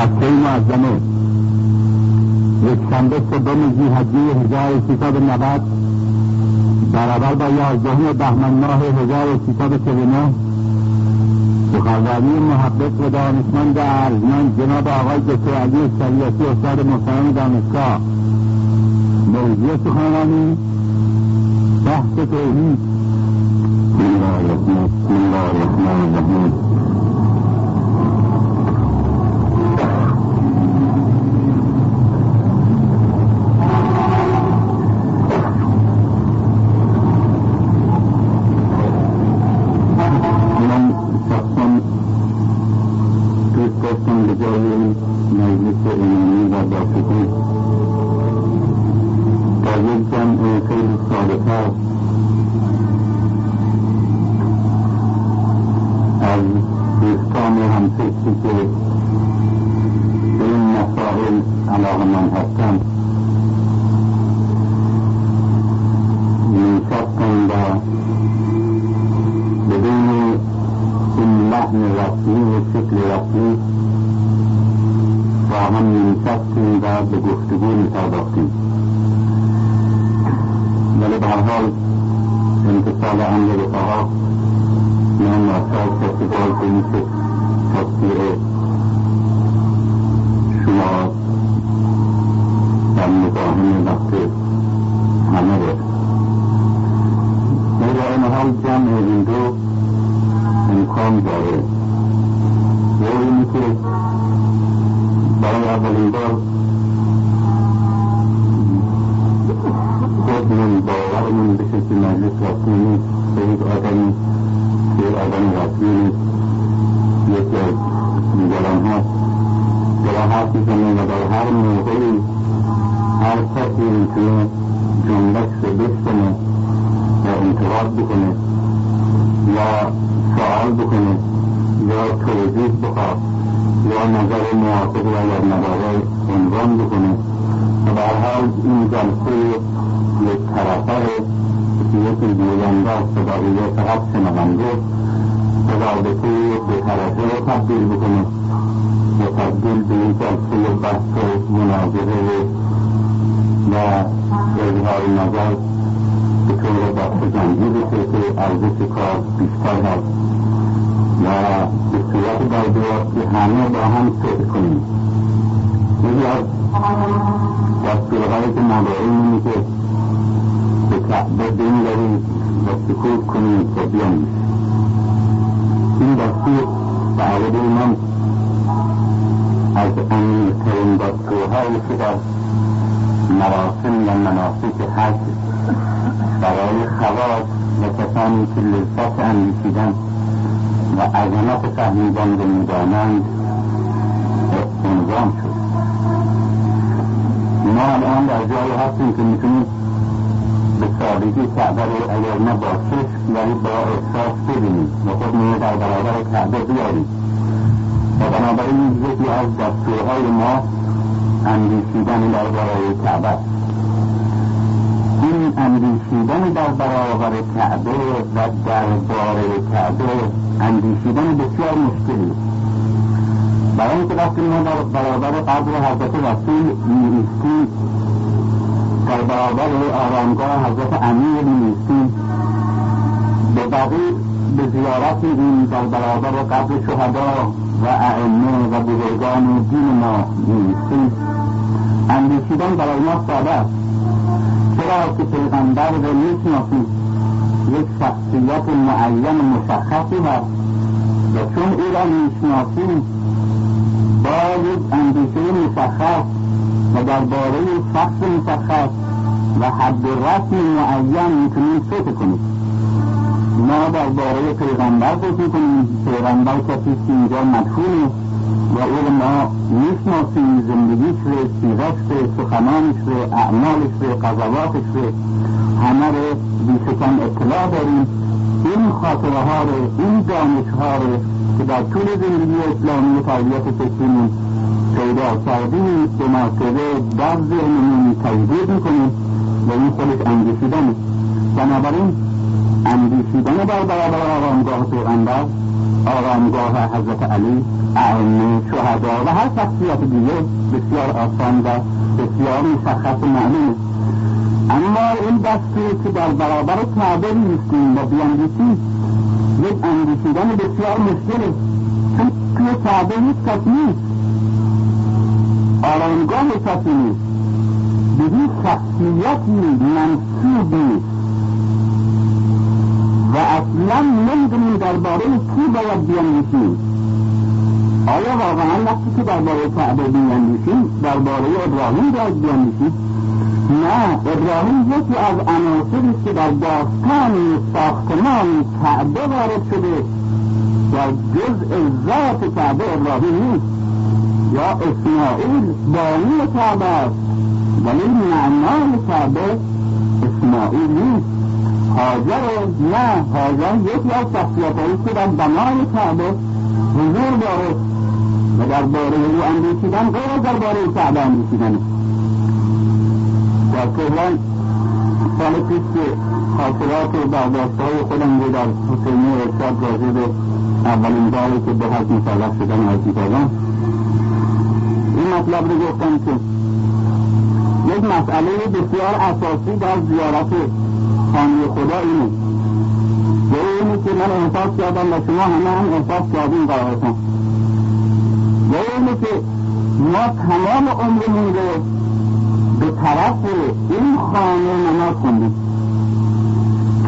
مکه معظمه یک شنبه سوم ذیحجه 1390 برابر با یازدهم بهمن ماه 1349 سخنرانی محبت و دانشمند ارزمند جناب آقای دکتر علی شریعتی استاد محترم دانشگاه. موضوع سخنرانی بحث توحید. بسم الله الرحمن الرحیم. یک گوینده از صدای او فقط شنونده به رابطه به طرفه رو تبدیل بکنه و تبدیل به این جلسه بحث و مناظره و اظهار نظر به طور بحث جنگی بشه که ارزش کار بیشتر هست. و به صورت بردیافتی همه با هم فکر کنیم. یکی از دستورهایی که مادعی این که تعبد بنگرید و سکوت کنیم و بیامید این دستور تعبد من از امیرترین دستورهایی که در مراسم و مناسک حج برای خواص و کسانی که لذت اندیشیدن و عظمت فهمیدن به می‌دانند عنوان شد. ما الان در جایی هستیم که می‌تونیم به تاریخی کعبه اگر ما با چشم یعنی با احساس ببینید و خود نیه در برابر کعبه بیارید و بنابراین یکی از دستورهای ما اندیشیدن در برای کعبه این اندیشیدن در برابر کعبه و در باره کعبه اندیشیدن بسیار مشکلی برای اینکه وقتی ما در برابر قبر حضرت رسول میایستیم در برابر آرامگاه حضرت امیر نیستی به باقی به زیارت این در برابر قبر شهدا و اعمه و بزرگان دین ما نیستیم اندیشیدن برای ما ساده است. چرا که پیغمبر را می‌شناسیم؟ یک شخصیت معین مشخصی هست. و چون او را می‌شناسیم با یک اندیشه مشخص و درباره شخص مشخص و حد رسم معین می‌تونیم فکر کنید ما درباره پیغمبر فکر می‌کنیم. پیغمبر کسی که اینجا مدفونه و او رو ما می‌شناسیم. زندگیش ره سیرش ره سخنانش ره اعمالش ره قضاواتش ره همه رو بیشکم اطلاع داریم. این خاطره ها رو این دانش ها رو که در طول زندگی اسلامی تربیت فکریمون پیدا کرده به مرتبه در ذهنمون تجدید می‌کنیم و این خودش اندیشیدن بنابراین اندیشیدن در برابر آرامگاه پیغمبر آرامگاه حضرت علی ائمه شهدا و هر شخصیت دیگه بسیار آسان و بسیار مشخص و معلوم اما این دستی که در برابر کعبه نیستیم و بیاندیشیم یک اندیشیدن بسیار مشکله چون توی کعبه هیچ کس نیست. آرامگاه کسی نیست هیچ شخصیتی منصوب نیست و اصلا نمی‌دونیم درباره کی باید بیاندیشیم. آیا واقعا وقتی که درباره کعبه بیاندیشیم درباره ابراهیم باید بیاندیشیم؟ نه ابراهیم یکی از عناصری که در داستان ساختمان کعبه وارد شده. در جزء ذات کعبه ابراهیم نیست. یا اسماعیل بانی کعبه است ولی معنای کعبه اسماعیل نیست. حاجر نه حاجر یکی از شخصیت هایی که در بنای کعبه حضور داره و درباره او اندیشیدن غیر از درباره کعبه اندیشیدن در تهران سال پیش که خاطرات و برداشته های خودم رو در حسینی ارشاد راجع به اولین باری که به حج مطلق شدن کردم این مطلب رو گفتم که یک مسئله بسیار اساسی در زیارت خانه خدا اینه. به اینه که من احساس کردم و شما همه هم احساس کردیم قرارتان به اینه که ما تمام عمرمون رو به طرف این خانه نماز خوندیم.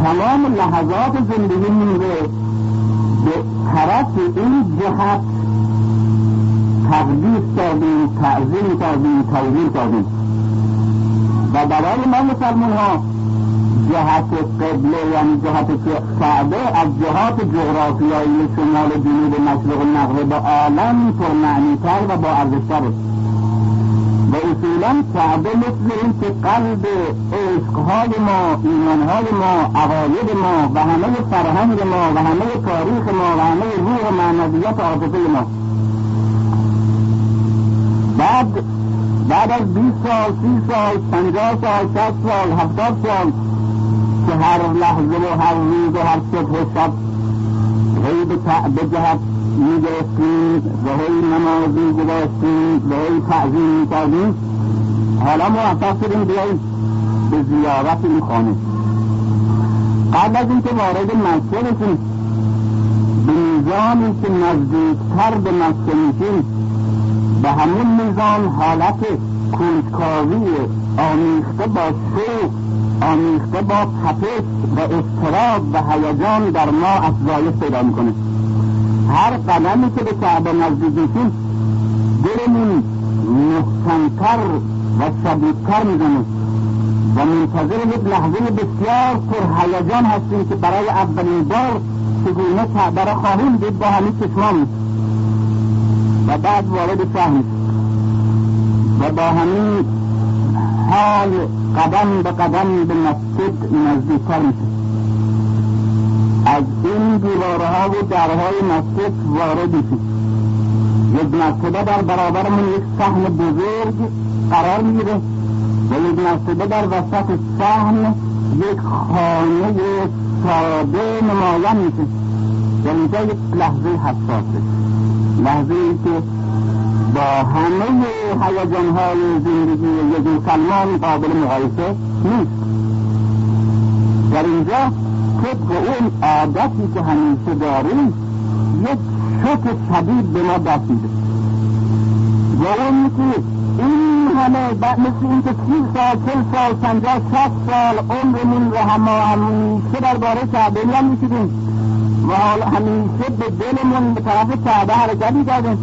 تمام لحظات زندگیمون رو به طرف این جهت تقدیس کردیم تعظیم کردیم توجیل کردیم و برای ما مسلمان جهت قبله یعنی جهت کعبه از جهات جغرافیایی شمال جنوب مشرق و مغرب عالم پر معنیتر و با ارزشتر و اصولا کعبه مثل این که قلب عشقهای ما ایمانهای ما عقاید ما و همه فرهنگ ما و همه تاریخ ما و همه روح و معنویت عاطفه ما. بعد بعد از 20 سال، سی سال، پنجاه سال، 60 سال، هفتاد سال که هر لحظه و هر روز و هر صبح و شب هی به جهت می‌گرفتیم و هی نماز میگذاشتیم و هی تعظیم می‌کردیم. حالا موفق شدیم بیاییم به زیارت این خانه. قبل از اینکه وارد بشیم به میزانی که نزدیکتر به مکه میشیم به همون میزان حالت کنجکاوی آمیخته با شوق آمیخته با تپش و اضطراب و هیجان در ما افزایش پیدا می‌کنه. هر قدمی که به کعبه نزدیک میشیم دلمون محکمتر و شدیدتر می‌زنه و منتظر یک لحظه بسیار پر هیجان هستیم که برای اولین بار چگونه کعبه را خواهیم دید با همین چشمان. و بعد وارد شهر و با همین حال قدم به قدم به مسجد نزدیکتر میشه از این دیوارها و درهای مسجد وارد میشه یک مرتبه در برابرمون یک صحن بزرگ قرار می‌گیره و یک مرتبه در وسط صحن یک خانه ساده نمایان میشه در اینجا یک لحظه حساسه لحظه ای که با همه هیجانهای زندگی یک مسلمان قابل مقایسه نیست. در اینجا طبق اون عادتی که همیشه داریم یک شک شدید به ما دست میده. و اون که این همه مثل این که سی سال چل سال پنجاه شست سال عمرمون رو هم همیشه درباره کعبه میشیدیم و حالا همیشه به دلمون به طرف کعبه حرکت می‌کردیم.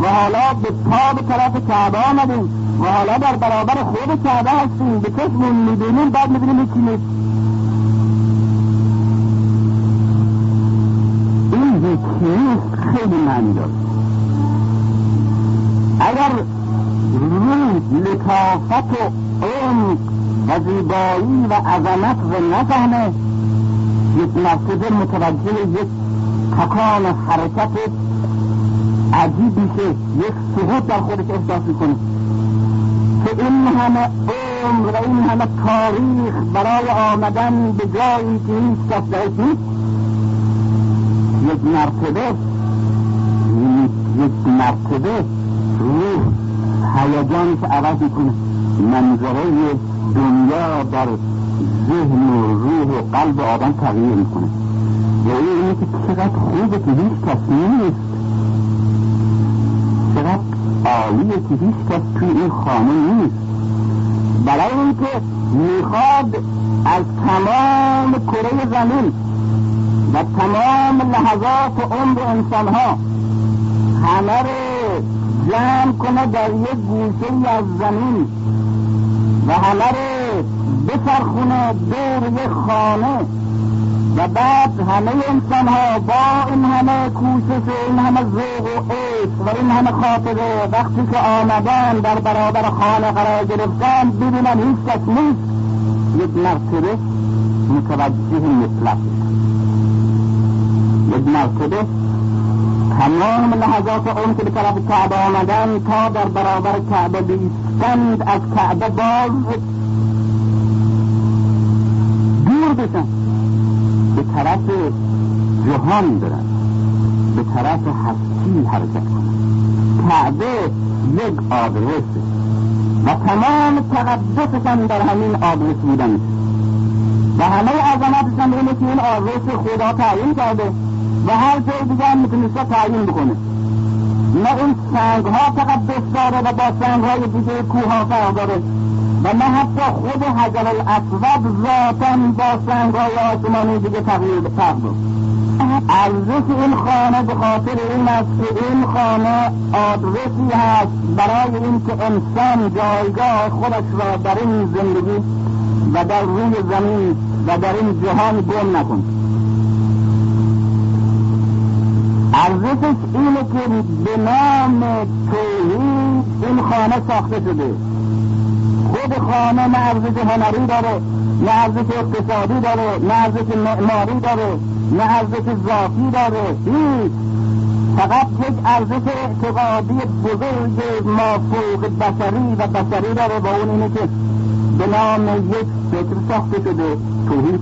و حالا به پا به طرف کعبه آمدیم. و حالا در برابر خود کعبه هستیم. به چشمون می‌بینیم بعد می‌بینیم هیچی نیست. این نیست خیلی معنی داره. اگر روی لطافت و عمق و زیبایی و عظمت رو نفهمه یک مرتبه متوجه یک تکان حرکت عجیب میشه یک سقوط در خودش احساس می‌کنه. که این همه عمر و این همه تاریخ برای آمدن به جایی که هیچ کس نیست یک مرتبه یک مرتبه روح هیجان که عوض می‌کنه. منظره دنیا در ذهن و روح و قلب آدم تغییر می‌کنه. و اینه که چقدر خوبه که هیچ کس نیست چقدر عالیه که هیچ کس توی این خانه نیست. برای اینکه می‌خواد از تمام کره زمین و تمام لحظات عمر انسان ها همه رو جمع کنه در یک گوشه از زمین و همه رو بسرخونه دور یک خانه و بعد همه انسان ها با این همه کوشش و این همه ذوق و عشق و این همه خاطره وقتی که آمدن در برابر خانه قرار گرفتن ببینن هیچ کس نیست. یک مرتبه متوجه مطلق یک مرتبه تمام لحظات اون که به طرف کعبه آمدن تا در برابر کعبه بیستند از کعبه باز بشن به طرف جهان برن به طرف هستی حرکت کنن. کعبه یک آدرسه و تمام تقدسشان در همین آدرس بودن. و همه عظمتشان اینه که این آدرس خدا تعیین کرده و هر جای دیگه هم می‌تونسته تعیین بکنه. نه این سنگ ها تقدس داره و با سنگ های دیگه کوه ها داره. و نه حتی خود حجر الاسود ذاتا با سنگ های آسمانی دیگه تغییر فرق ارزش این خانه به خاطر این است که این خانه آدرسی هست برای اینکه انسان جایگاه خودش را در این زندگی و در روی زمین و در این جهان گم نکن ارزشش اینه که به نام توحید این خانه ساخته شده. خود خانه نه ارزش هنری داره نه ارزش اقتصادی داره نه ارزش معماری داره نه ارزش ذاتی داره هیچ. فقط یک ارزش اعتقادی بزرگ ما فوق بشری و بشری داره و اون اینه که به نام یک فکر ساخته شده توحید.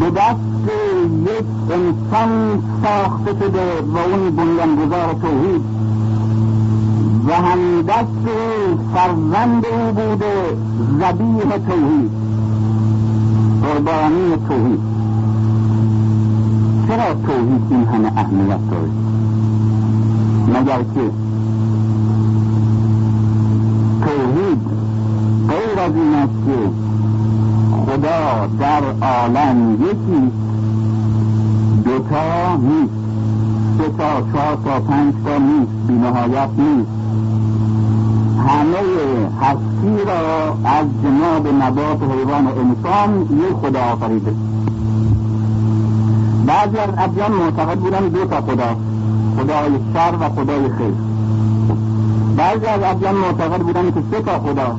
به دست یک انسان ساخته شده و اون بنیانگذار توحید. و هم دست فرزند او بوده زبیح توحید قربانی توحید. چرا توحید این همه اهمیت داره؟ مگر که توحید غیر از این است که خدا در عالم یکی دوتا نیست سه تا چهار تا پنج تا نیست بینهایت نیست. همه هستی را از جناب نبات حیوان انسان یک خدا آفریده. بعضی از ادیان معتقد بودن دو تا خدا خدای شر و خدای خیر. بعضی از ادیان معتقد بودن که سه تا خدا.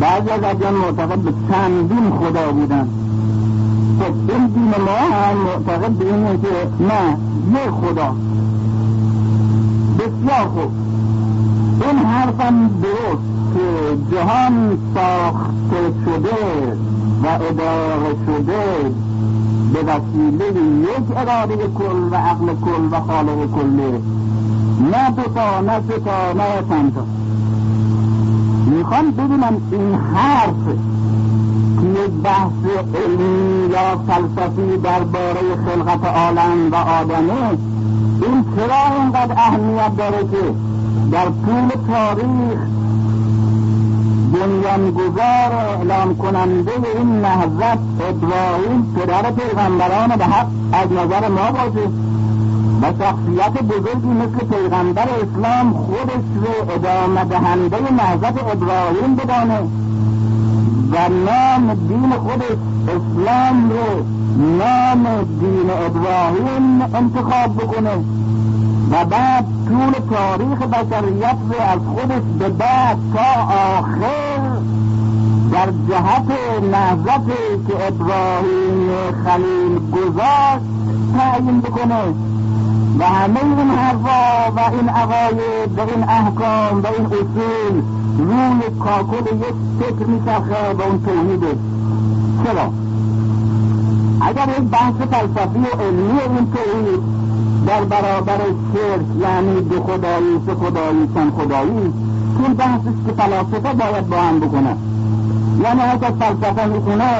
بعضی از ادیان معتقد به چندین خدا بودن. خب این دین ما هم معتقد به اینه که نه یک خدا. بسیار خوب. این حرفم درست که جهان ساخته شده و اداره شده به وسیله یک اراده کل و عقل کل و خالق کله نه دو تا نه سه تا نه چند تا. می‌خوام ببینم این حرف که یک بحث علمی یا فلسفی درباره خلقت عالم و آدمه این چرا اینقدر اهمیت داره که در طول تاریخ بنیانگذار اعلام کننده این نهضت ابراهیم پدر پیغمبران به حق از نظر ما باشه و شخصیت بزرگی مثل پیغمبر اسلام خودش رو ادامه دهنده نهضت ابراهیم بدانه و نام دین خودش اسلام رو نام دین ابراهیم انتخاب بکنه. و بعد طول تاریخ بشریت رو از خودش به بعد تا آخر در جهت نهضت که ابراهیم خلیل گذاشت تعیین بکنه. و همه این حرفا و این عقاید و این احکام و این اصول روی کاکل یک فکر میچرخه و اون توحیده. چرا؟ اگر یک بحث فلسفی و علمی این توحید در برابر شرک یعنی دو خدایی سه خدایی چند خدایی این بحثش که فلاسفه باید با هم بکنه. یعنی هر کس فلسفه می‌کنه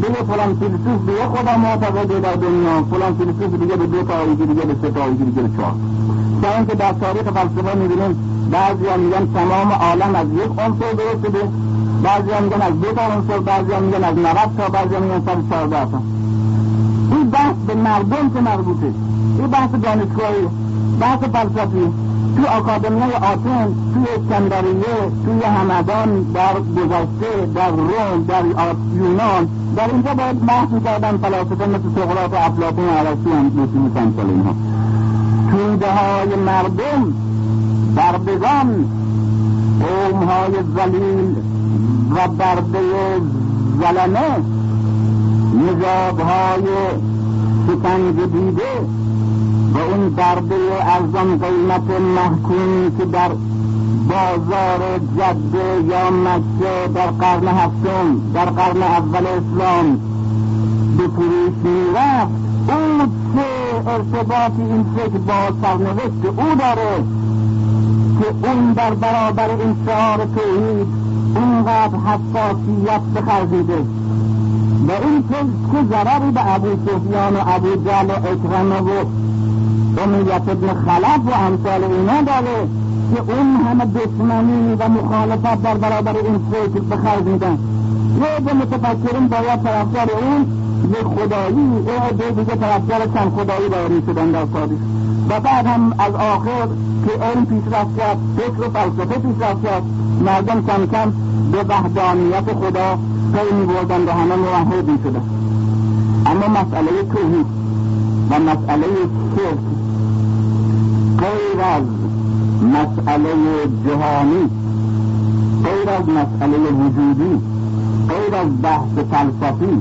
به فلان فیلسوف به یه خدا معتقده در دنیا فلان فیلسوف دیگه به دو تا دیگه به سه تا دیگه به چهار. تا اینکه در تاریخ فلسفه می‌بینیم بعضی هم میگن تمام عالم از یک عنصر درست شده بعضی هم میگن از دو تا عنصر بعضی هم میگن از 90 تا بعضی هم میگن سر 14 تا. این بحث به مردم که مربوطه. این بحث دانشگاهی بحث فلسفی. تو آکادمی آتن توی اسکندریه توی همدان در گذشته در روم در یونان. در اینجا باید بحث می‌کردن فلاسفه مثل سقراط و افلاطون و ارسطو هم مثل اینها توده های مردم بردگان قوم های زلیل و برده زلمه نجاب های شکنج دیده و اون برده ارزان قیمت محکومی که در بازار جده یا مکه در قرن هفتم در قرن اول اسلام به فروش می‌رفت. او چه ارتباطی این فکر با سرنوشت او داره که اون در برابر این شعار توحید اونقدر حساسیت بخرزیده؟ و این چه ضرری به ابو سفیان و ابو جل و اکرمه و امیت ابن خلف و امثال اینا داره که اون همه دشمنی و مخالفت در برابر این فکر بخرزیدن یه عده متفکرین باید طرفدار اون یک خدایی یه دیگه طرفدار چند خدایی باید می‌شدن در تاریخ و بعد هم از آخر که علم پیشرفت کرد فکر و فلسفه پیشرفت کرد مردم کم کم به وحدانیت خدا پی می بردن و همه موحد می شدن. اما مسئله توحید و مسئله شرک غیر از مسئله جهانی غیر از مسئله وجودی غیر از بحث فلسفی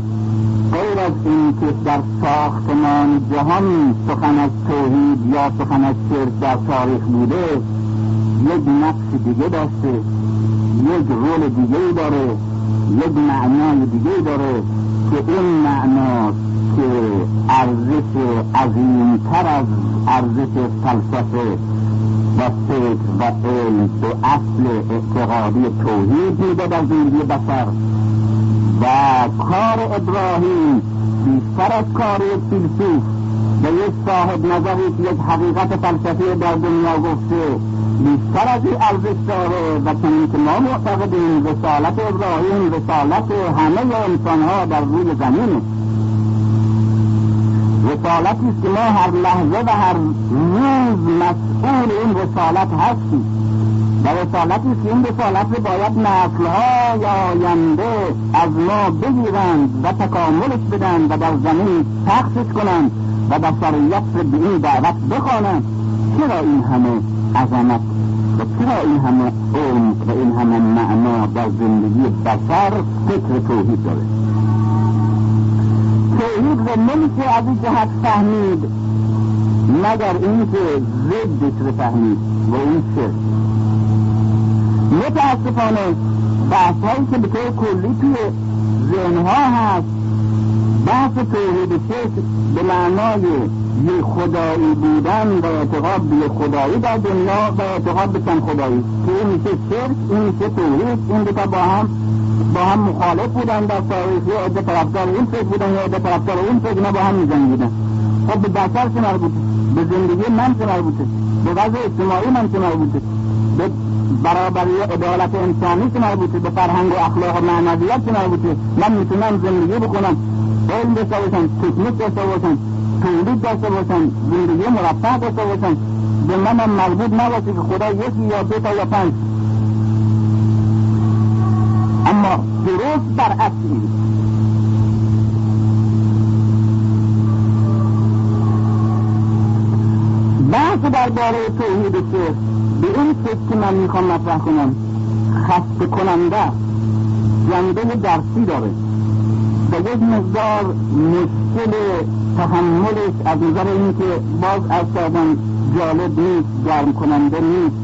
غیر از اینکه در ساختمان جهان سخن از توحید یا سخن از شرک در تاریخ بوده یک نقش دیگه داشته یک رول دیگه داره یک معنای دیگه داره که اون معنا ارزش عظیمتر از ارزش فلسفه و فکر و علم به اصل اعتقادی توحید میده در زندگی بشر. و کار ابراهیم بیشتر از کار یک فیلسوف به یک صاحب نظری که یک حقیقت فلسفی در دنیا گفته بیشتر از این ارزش داره و چنین که ما معتقدیم رسالت ابراهیم رسالت همه انسانها در روی زمین رسالتی است که ما هر لحظه و هر روز مسئول این رسالت هستیم. و رسالتی است که این رسالت رو باید نسلهای آینده از ما بگیرند و تکاملش بدن و در زمین پخشش کنند و بشریت رو به این دعوت بخوانند. چرا این همه عظمت و چرا این همه عمق و این همه معنا در زندگی بشر فکر توحید داره؟ توحید رو نمیشه از این جهت فهمید. مگر اینکه ضدش رو فهمید. و این شرک متاسفانه بحث هایی که به طور کلی توی ذهنها هست بحث توحید شرک به معنای یه خدایی بودن و اعتقاد به خدایی در دنیا و اعتقاد به چند خدایی. که این میشه شرک این میشه توحید این دوتا با هم با هم مخالف بودن در تاریخ یه عده طرفدار این فکر بودن یه عده طرفدار اون فکر نه با هم میجنگیدن. خب به بشر چه مربوطه به زندگی من چه مربوطه به وضع اجتماعی من چه مربوطه به برابری عدالت انسانی که مربوطه به فرهنگ و اخلاق و معنویت که مربوطه من می‌تونم زندگی بکنم. علم داشته باشم تکنیک داشته باشم تولید داشته باشم زندگی مرفع داشته باشم. به منم مربوط نباشه که خدا یکی یا دو تا یا پنج. درست برعکس این. بحث درباره توحید که به این فکر که من می‌خوام مطرح کنم خسته کننده جنبه درسی داره. و یک مقدار مشکل تحملش از نظر اینکه باز از کردن جالب نیست گرم کننده نیست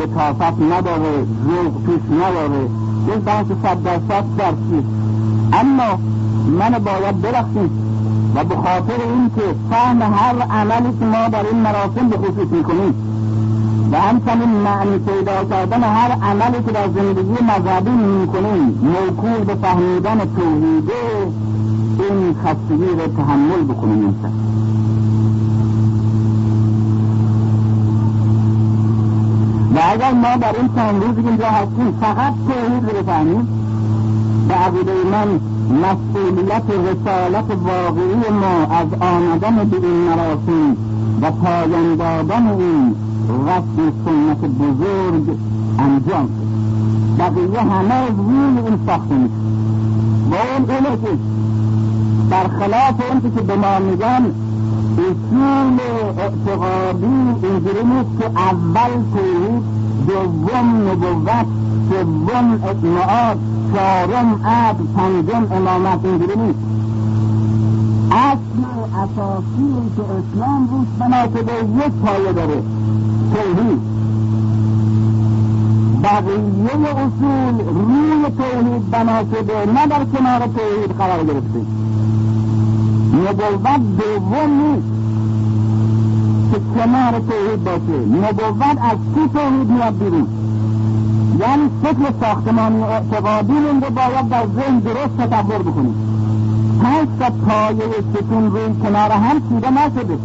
لطافت نداره ذوق توش نداره. این بحث صد درصد درسی اما من باید برخشیم و به خاطر اینکه فهم هر عملی که ما در این مراسم به خصوص می‌کنیم و همچنین معنی پیدا کردن هر عملی که در زندگی مذهبی می‌کنیم موکول به فهمیدن توحیده این خستگی رو تحمل بکنیم. اگر ما در این چند روزی که اینجا هستیم فقط توحید رو بفهمیم به عقیده من مسئولیت رسالت واقعی ما از آمدن به این مراسم و پایان دادن این رسم سنت بزرگ انجام بقیه همه روی این ساخته میشه. و اون اینه که برخلاف اون که به ما میگن اصول اعتقادی اینجوری نیست که اول توحید دوم نبوت سوم اطماعات چهارم عدل پنجم امامت اینجوری نیست اصل اساسی که اسلام روش بنا شده یک پایه داره توحید. بقیه اصول روی توحید بنا شده نه در کنار توحید قرار گرفته. نبوت دوم نیست که کنار توحید باشه. نبوت از تو توحید میاد بیرون. یعنی فکر ساختمانی اعتقادی رو باید در ذهن درست تصور بکنیم پنج تا پایه ستون روی کنار هم چیده نشده.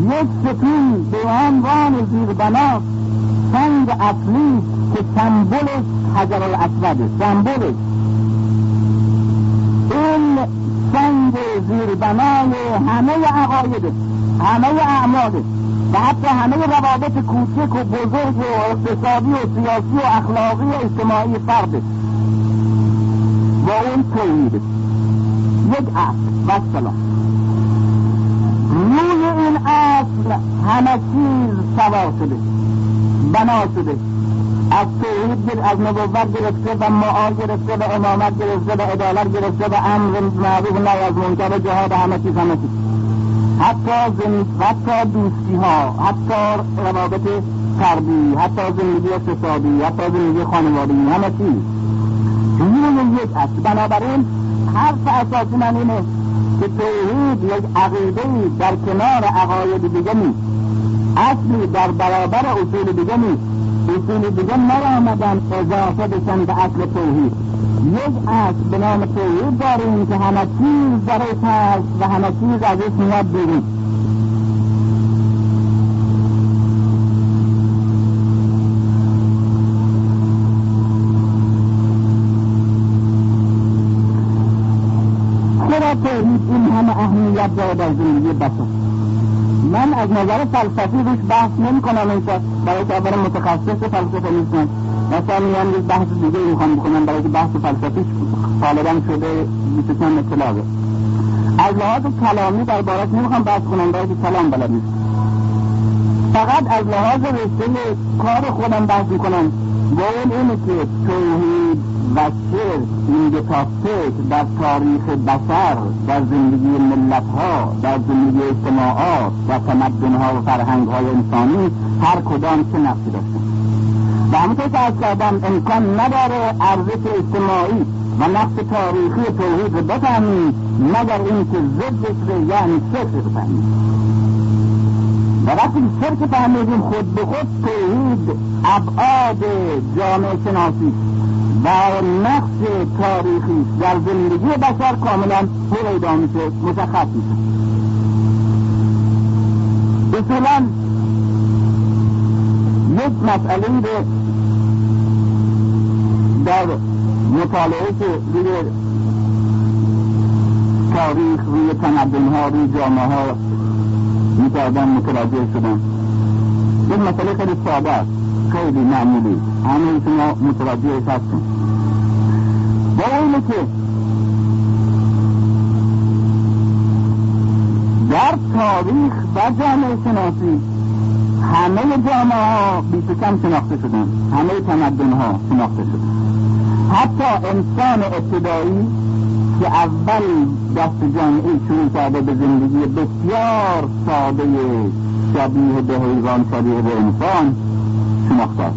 یک ستون به عنوان زیر بنا سنگ اصلی که سمبولش حجر الاسوده سمبولش این سنگ زیر بنای همه عقاید همه اعمال و حتی همه روابط کوچک و بزرگ و اقتصادی و سیاسی و اخلاقی و اجتماعی فرد. و اون توحید. یک اصل و سلام روی این اصل همه چیز سوا شده بنا شده. از توحید از نبوت گرفته و معال گرفته و امامت گرفته و عدالت گرفته و امر معروف نهی از منکر جهاد همه چیز همه چیز. حتی زند... حتی دوستی ها حتی روابط فردی حتی زندگی اقتصادی حتی زندگی خانوادگی همه چیز. روی یک است. بنابراین حرف اساسی من اینه که توحید یک عقیده در کنار عقاید دیگه نیست. اصلی در برابر اصول دیگه نیست. اصول دیگه نرامدن اضافه بشن به اصل توحید. یک اصل به نام توحید داریم که همه چیز برای هست و همه چیز ازش میاد بیرون. چرا توحید این همه اهمیت داره در زندگی بشر. من از نظر فلسفی روش بحث نمی کنم اینجا. برای که اولا متخصص فلسفه نیستم مثلا میان یک بحث دیگه می‌خوام بکنم برای که بحث فلسفی غالبا شده چند اطلاعه. از لحاظ کلامی در بارش نمی‌خوام بحث کنم برای که کلام بلد نیست. فقط از لحاظ رشته کار خودم بحث می‌کنم. با اون اینه که توحید و شرک این دو تا در تاریخ بشر در زندگی ملت ها در زندگی اجتماعات و تمدن ها و فرهنگ های انسانی هر کدام چه نقشی داشتن. و همونطور که از کردم امکان نداره ارزش اجتماعی و نقش تاریخی توحید رو بفهمیم مگر اینکه ضدش رو یعنی شرک رو بفهمیم. و وقتی شرک فهمیدیم خود به خود توحید ابعاد جامعه شناسی و نقش تاریخی در زندگی بشر کاملا پیدا میشه مشخص میشه. اصولا یک مسئله رو در مطالعه که روی تاریخ روی تمدن ها روی جامعه ها می‌کردن متوجه شدن یک مسئله خیلی ساده است. خیلی معمولی. همه شما متوجه هستیم با اینه که در تاریخ و جامعه شناسی همه جامعه ها بیش کم شناخته شدن همه تمدن ها شناخته شدن حتی انسان ابتدایی که اول دست جامعه شروع کرده به زندگی بسیار ساده شبیه به حیوان شبیه به انسان شناخته است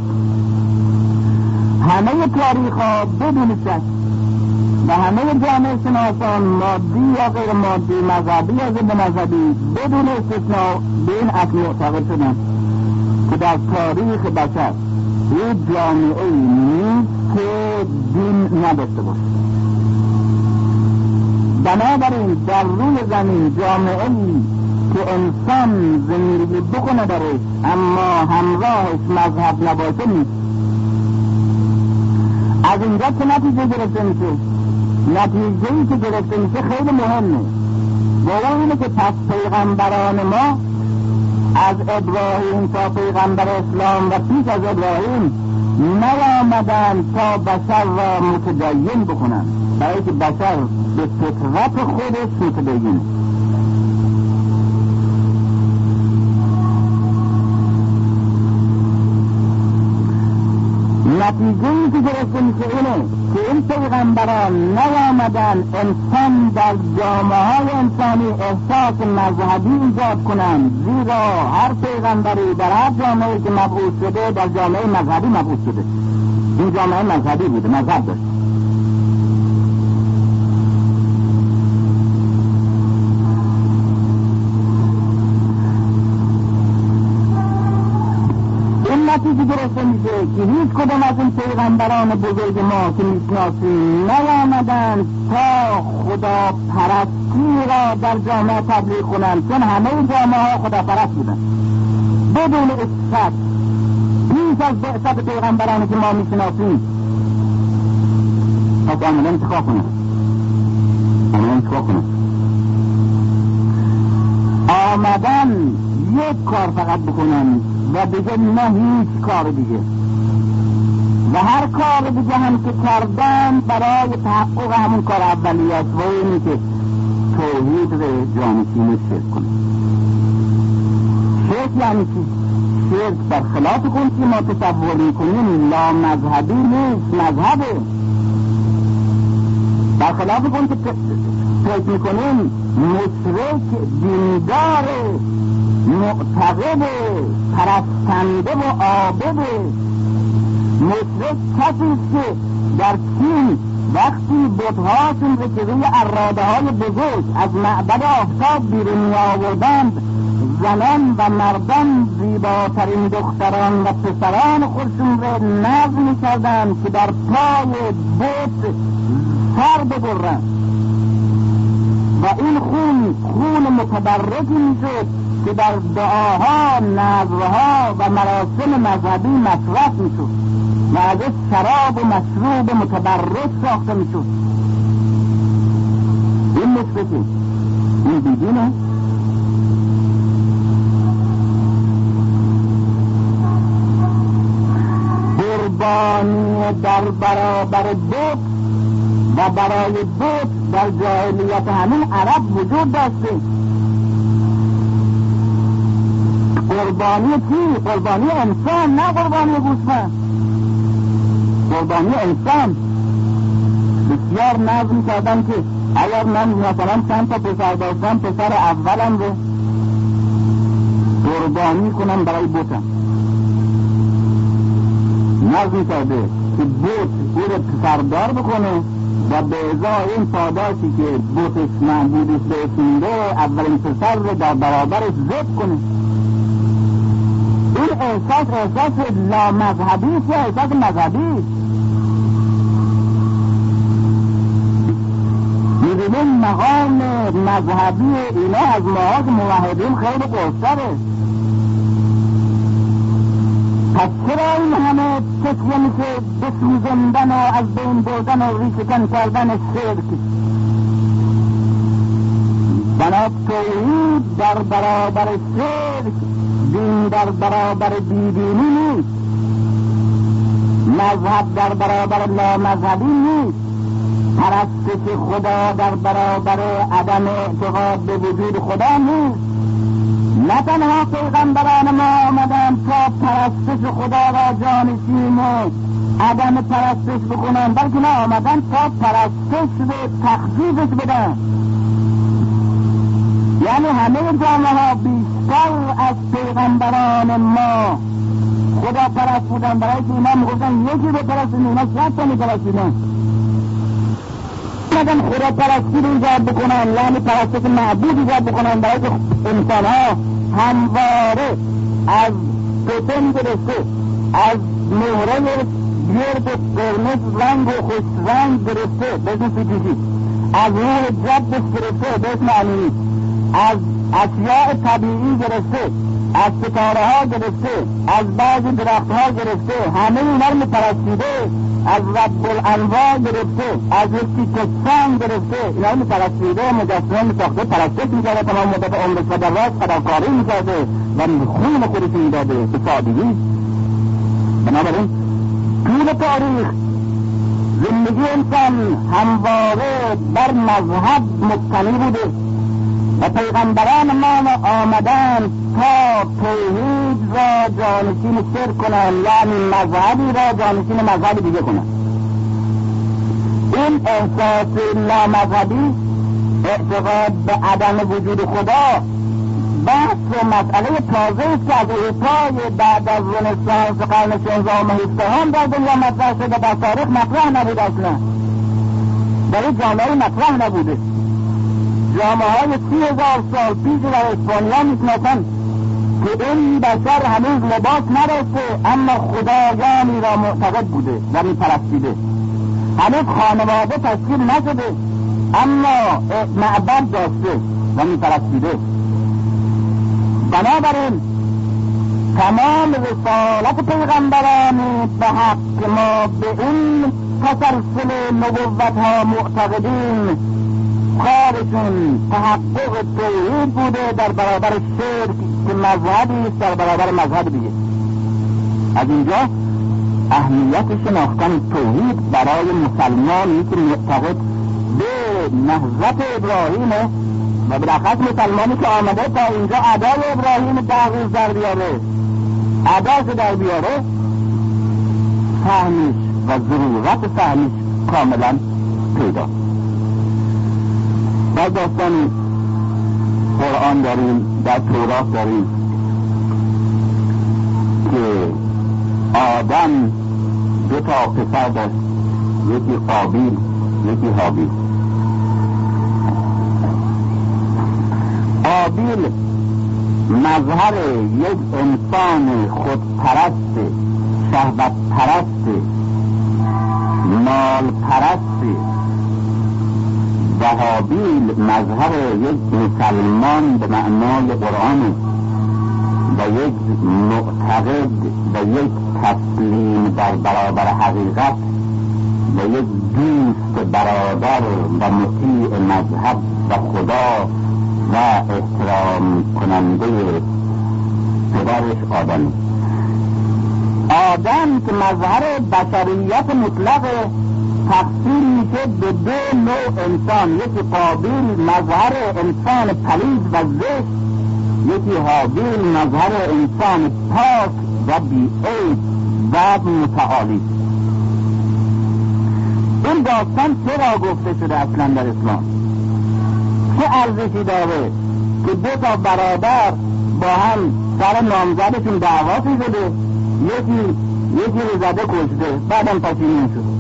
همه تاریخ ها بدون شک و همه جامعه شناسان مادی یا غیر مادی مذهبی یا غیر مذهبی بدون استثناء به این اصل معتقد شدن که در تاریخ بشر یک جامعه نیست که دین نداشته باشه بنابراین در روی زمین جامعه ای که انسان زندگی بکنه درش اما همراهش مذهب نباشه نیست. از اینجا که نتیجه گرفته میشه نتیجه ای که گرفته میشه خیلی مهمه. واقعا اینه که پس پیغمبران ما از ابراهیم تا پیغمبر اسلام و پیش از ابراهیم نیامدن تا بشر را متدین بکنن. برای که بشر به فطرت خودش متدینه نتیجه که گرفته میشه اینه که این پیغمبران نیامدن انسان در جامعه های انسانی احساس مذهبی ایجاد کنند زیرا هر پیغمبری در هر جامعه که مبعوث شده در جامعه مذهبی مبعوث شده. این جامعه مذهبی بوده مذهب داشت نتیجه گرفته میشه که هیچ کدام از این پیغمبران بزرگ ما که می‌شناسیم نیامدن تا خدا پرستی را در جامعه تبلیغ کنند چون همه جامعه ها خدا پرست بودن بدون اصفت پیش از بعثت پیغمبرانی که ما می‌شناسیم پس عملا انتخاب کنن عملا انتخاب کنن آمدن یک کار فقط بکنن. و دیگه نه هیچ کار دیگه. و هر کار دیگه هم که کردن برای تحقق همون کار اولی است و اینی که توحید رو جانشین شرک کنه. شرک یعنی چی؟ شرک برخلاف کن که ما تصور می‌کنیم لا مذهبی نیست مذهبه برخلاف کن که فکر می‌کنیم مشرک دینداره معتقد پرستنده و عابد. مشرک کسی که در چین وقتی بودهاشون که روی اراده های بزرگ از معبد آفتاب بیرون می آوردند زنان و مردان زیباترین دختران و پسران خودشون رو نظم می کردند که در پای بود سر ببرند. و این خون خون متبرکی می شد که در دعاها نظرها و مراسم مذهبی مصرف می‌شد و ازش شراب و مشروب متبرک ساخته می‌شد. این مشرکه این بیدینه قربانی در برابر بود و برای بود در جاهلیت همین عرب وجود داشته. قربانی کی؟ قربانی انسان نه قربانی گوسفند قربانی انسان. بسیار نظم کردن که اگر من مثلا چند تا پسر داشتم پسر اولم رو قربانی کنم برای بوتم. نظم کرده که بوت او رو پسردار بکنه و به ازای این پاداشی که بوتش معبودش به اولین پسر رو در برابرش زد کنه. احساس احساس لامذهبی است یا احساس مذهبی؟ می‌بینیم مقام مذهبی اینا از که موحدین خیلی قصره پس چرا این همه تکیه میشه بسوزندن و از بین بردن و ریشکن کردن شرک؟ بنا توحید در برابر شرک دین در برابر بیدینی نیست مذهب در برابر لامذهبی نیست پرستش خدا در برابر عدم اعتقاد به وجود خدا نیست نه تنها پیغمبران ما آمدن تا پرستش خدا را جانشین و عدم پرستش بکنن بلکه نه آمدن تا پرستش به تخصیصش بدن. یعنی همه جامعه ها بیشتر از پیغمبران ما. خدا پرست بودن. برای که اینا می‌گفتن یکی به پرستین اینا تا میپرستیدن نیامدن خدا پرستی رو ایجاد بکنن یعنی پرستش معبود ایجاد بکنن. برای که انسان ها همواره از توتن گرفته از مهره گرد قرمز رنگ و خوش رنگ گرفته. به اسم از روح جدش گرفته. به اسم امینی از اشیاء طبیعی گرفته از ستاره ها گرفته از بعضی درخت ها گرفته همه اینا رو میپرستیده از رب الانواع گرفته از یکی کسان گرفته اینا رو میپرستیده مجسمه میساخته پرستش می‌کرده تمام مدت عمرش و در راست فداکاری می‌کرده و خون خودش می‌داده به بنابراین طول تاریخ زندگی انسان همواره بر مذهب مبتنی بوده. و پیغمبران ما آمدن تا توحید را جانشین سر کنن یعنی مذهبی را جانشین مذهب دیگه کنن این احساس نامذهبی اعتقاد به عدم وجود خدا بحث و مسئله تازه است که از اعطای بعد از رنسانس قرن شانزدهم هفدهم در دنیا مطرح شده در تاریخ مطرح نبود اصلا. در این جامعه مطرح نبوده. جامعه های سی هزار سال پیش در اسپانیا می‌شناسند که این بشر هنوز لباس نداشته اما خدایانی را معتقد بوده و میپرستیده. هنوز خانواده تشکیل نشده اما معبد داشته و میپرستیده. بنابراین تمام رسالت پیغمبرانی به حق ما به این تسلسل نبوت ها معتقدین کارشون تحقق توحید بوده در برابر شرک که مذهبی است در برابر مذهب دیگه. از اینجا اهمیت شناختن توحید برای مسلمانی که معتقد به نهضت ابراهیمه و بالاخص مسلمانی که آمده تا اینجا ادای ابراهیم دقیق در بیاره. اداش در بیاره فهمیش و ضرورت فهمیش کاملا پیدا. در داستان قرآن داریم در تورات داریم. که آدم دو تا پسر داشت. یکی قابیل یکی حابیل قابیل مظهر یک انسان خودپرست شهبت پرست مال پرست و حابیل مظهر یک مسلمان به معنای قرآن و یک معتقد و یک تسلیم در برابر حقیقت و یک دوست برادر و مطیع مذهب و خدا و احترام کننده پدرش آدم. آدم که مظهر بشریت مطلق تقسیم میشه به دو نوع انسان یکی قابیل مظهر انسان پلید و زشت یکی حابیل مظهر انسان پاک و بیعید و متعالی. این داستان چرا گفته شده اصلا در اسلام؟ چه ارزشی داره که دو تا برادر با هم سر نامزدشون دعوا شده یکی یکی رو زده کشته بعدم پشیمون شد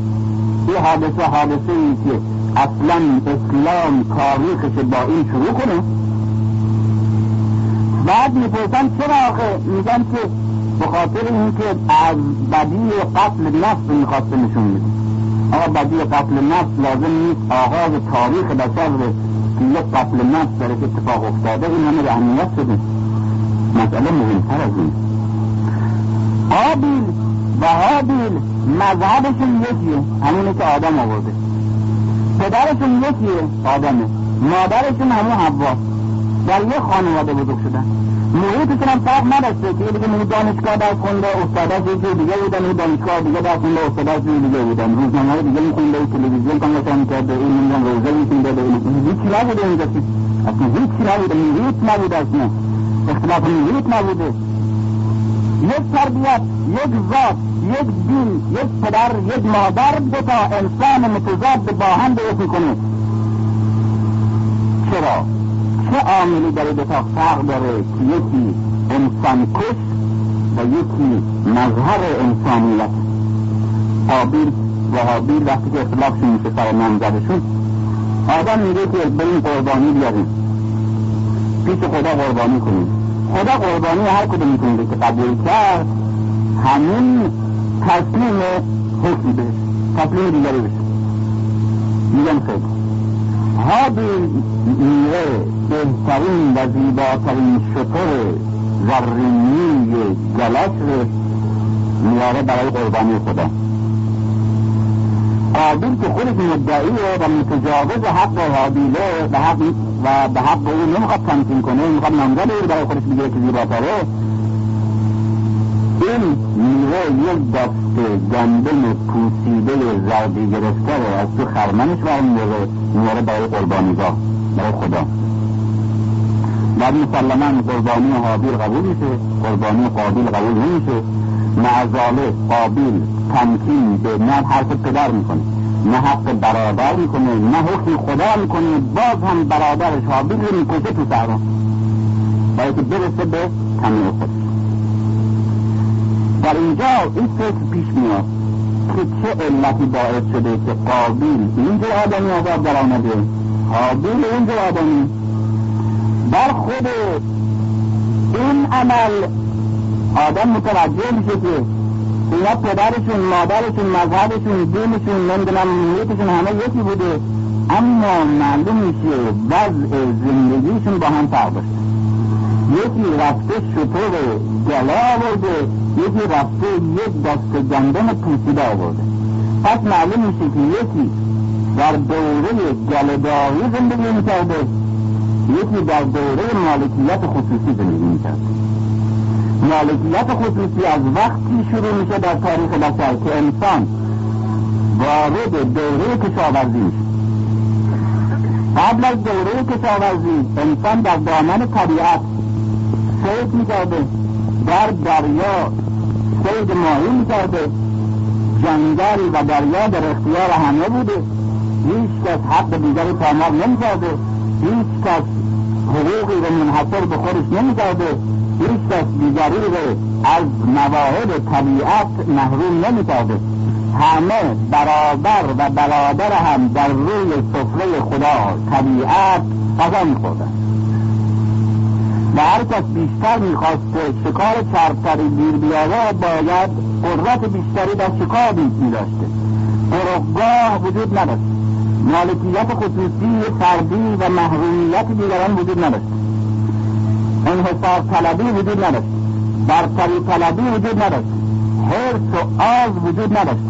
این حادثه حادثه ای که اصلا اسلام تاریخش با این شروع کنه. بعد می‌پرسن چرا آخه؟ میگن که به خاطر اینکه از بدی قتل نفس می‌خواسته نشون میده آقا بدی قتل نفس لازم نیست. آغاز تاریخ بشر که یک قتل نفس داره که اتفاق افتاده. این همه اهمیت شده. مسئله مهمتر از این. قابیل و حابیل مذهبشون یکیه. همونه که آدم آورده. پدرشون یکیه. آدمه. مادرشون همون حوا. در یه خانواده بزرگ شدن. محیطشون هم فرق نداشته. که دیگه محیط دانشگاه در خونده استاداش یکی دیگه بودن. این دانشگاه دیگه در خونده استاداش دیگه بودن. روزنامه های دیگه میخونده تلویزیون تماشا می‌کرده این نمی‌دونم روزه میخونده. هیچی نبوده اینجا. اصلا هیچی نبوده. محیط نبوده اصلا. اختلاف محیط نبوده. یک تربیت یک ذات یک دین یک پدر یک مادر دو تا انسان متضاد با هم درست می‌کنه. چرا؟ چه عاملی داره دو تا فرق داره؟ که یکی انسان کش و یکی مظهر انسانیت. قابیل و حابیل وقتی که اختلافشون میشه سر نامزدشون آدم میگه که بریم قربانی بیاریم. پیش خدا قربانی کنیم. خدا قربانی هر کدوم می‌تونه که قبول کرد همین تسلیم حکمی بشه. تسلیم دیگری بشه. میگم خیلی. هادی میره بهترین و زیباترین شطر زرینی گلش رو میاره برای قربانی خدا. قابل که خودش مدعیه و متجاوز حق حابیله و حق و به حق او نمی‌خواد تمکین کنه می‌خواد نامزد او برای خودش بگیره که زیباتره این میوه یک دست گندم پوسیده زردی گرفته رو از تو خرمنش برمیداره میاره برای قربانیگاه برای خدا. بعد مسلما قربانی حابیل قبول میشه قربانی قابیل قبول نمیشه. معزاله قابیل تمکین به نه حرف پدر می‌کنه. نه حق برادر می‌کنه نه حکم خدا می‌کنه باز هم برادرش حابیل رو می‌کشه تو برای که برسه به تمیم خودش. در اینجا این فکر پیش میاد که چه علتی باعث شده که قابیل اینجور آدمی آزاد در آمده. حابیل اینجور آدمی. در خود این عمل آدم متوجه میشه که اینا پدرشون مادرشون مذهبشون دینشون نمی‌دونم محیطشون همه یکی بوده. اما معلوم میشه وضع زندگیشون با هم فرق داشته. یکی رفته شطور گله آورده یکی رفته یک دست گندم پوسیده آورده. پس معلوم میشه که یکی در دوره گلهداری زندگی می‌کرده یکی در دوره مالکیت خصوصی زندگی می‌کرده. مالکیت خصوصی از وقتی شروع میشه در تاریخ بشر که انسان وارد دوره کشاورزی قبل از دوره کشاورزی انسان در دامن طبیعت سید می‌کرده در دریا سید ماهی می‌کرده جنگل و دریا در اختیار همه بوده. هیچ کس حق دیگری پامال نمی‌کرده هیچ کس حقوقی رو منحصر به خودش نمی‌کرده. هیچ کس دیگری رو از مواهب طبیعت محروم نمی‌کرده. همه برابر و برابر هم در روی سفره خدا طبیعت غذا میخوردن. و هر کس بیشتر می‌خواست شکار چربتری گیر بیاره باید قدرت بیشتری در شکار میداشته. قرقگاه وجود نداشت. مالکیت خصوصی فردی و محرومیت دیگران وجود نداشت. انحصار طلبی وجود نداشت. برتری طلبی وجود نداشت. حرس و آز وجود نداشت.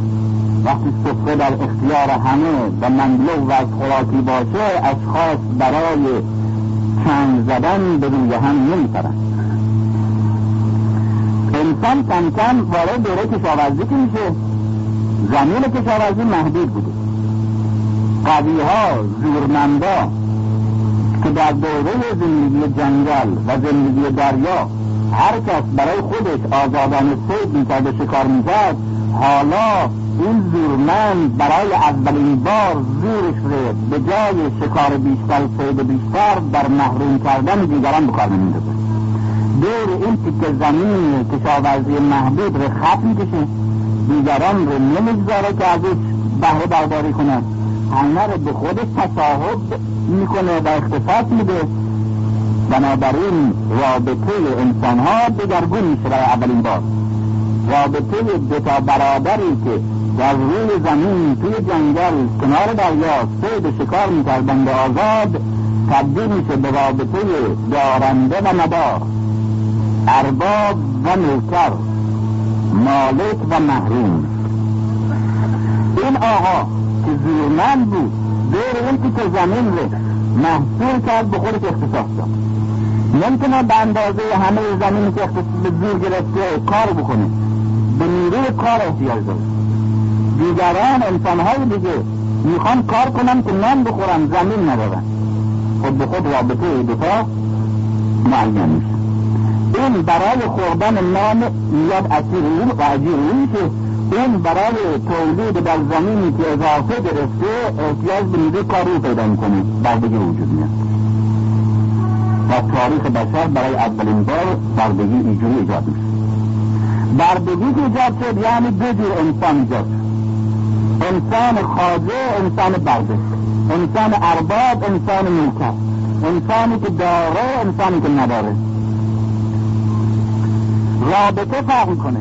وقتی سفره در اختیار همه و مملو و از خوراکی باشه اشخاص برای چند زدن به روی هم نمیپرن انسان کم کم وارد دوره کشاورزی که میشه. زمین کشاورزی محدود بوده. قوی ها زورمندا که در دوره زندگی جنگل و زندگی دریا هر کس برای خودش آزادانه سید می‌کرد و شکار می‌کرد حالا این زورمند برای اولین بار زورش رو به جای شکار بیشتر سید بیشتر در محروم کردن دیگران بکار نمیندازه دور این تیک زمین کشاورزی محدود رو خط می‌کشه دیگران رو نمی‌گذاره که ازش بهره برداری کنن همه رو به خودش تصاحب می‌کنه و اختصاص میده. بنابراین رابطه انسان ها دگرگون میشه برای اولین بار. رابطه دوتا برادری که در روی زمین توی جنگل کنار دریا سید شکار می‌کردند آزاد تبدیل میشه به رابطه دارنده و مدار ارباب و نوکر مالک و محروم. این آقا که زورمند بود دور اون که زمین رو محصول کرد به خودش اختصاص داد. نمی‌تونه به اندازه همه زمینی که به زور گرفته کار بکنه. به نیروی کار احتیاج داره. دیگران انسانهای دیگه می‌خوان کار کنن که نان بخورن زمین ندارن خود به خود رابطه دوتا معین میشه. این برای خوردن نان میاد اسیر و عجیر میشه این برای تولید در زمینی که اضافه گرفته احتیاج به نیروی کاری پیدا می‌کنه. بردگی وجود میاد و تاریخ بشر برای اولین بار بردگی اینجوری ایجاد میشه بردگی که ایجاد شد یعنی دو جور انسان ایجاد انسان خاضع انسان برده انسان ارباب انسان ملکت انسانی که داره انسانی که نداره رابطه فرق کنه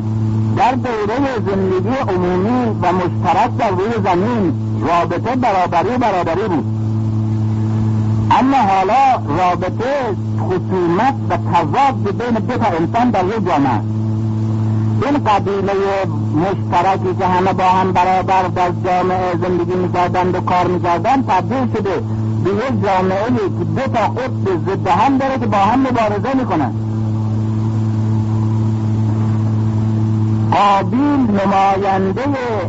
در دوره زندگی عمومی و مشترک در روی زمین رابطه برابری برابری بود. اما حالا رابطه خصومت و تضاد بین دو تا انسان در یک جامعه این قبیله مشترکی که همه با هم برابر در جامعه زندگی می‌کردند و کار می‌کردند تبدیل شده به یک جامعه که دو تا قطب ضد هم داره که با هم مبارزه می‌کنن قابیل نماینده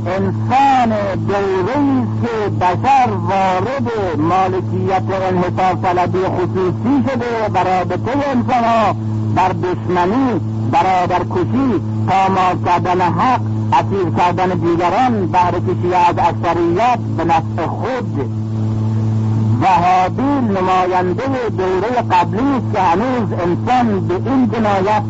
انسان دوره که بشر وارد مالکیت انحصار طلبی خصوصی شده و رابطه انسان ها بر دشمنی برادر کشی پامال کردن حق اسیر کردن دیگران بهر کشی از اکثریت به نفع خود. و نماینده دوره قبلی است که هنوز انسان به این جنایت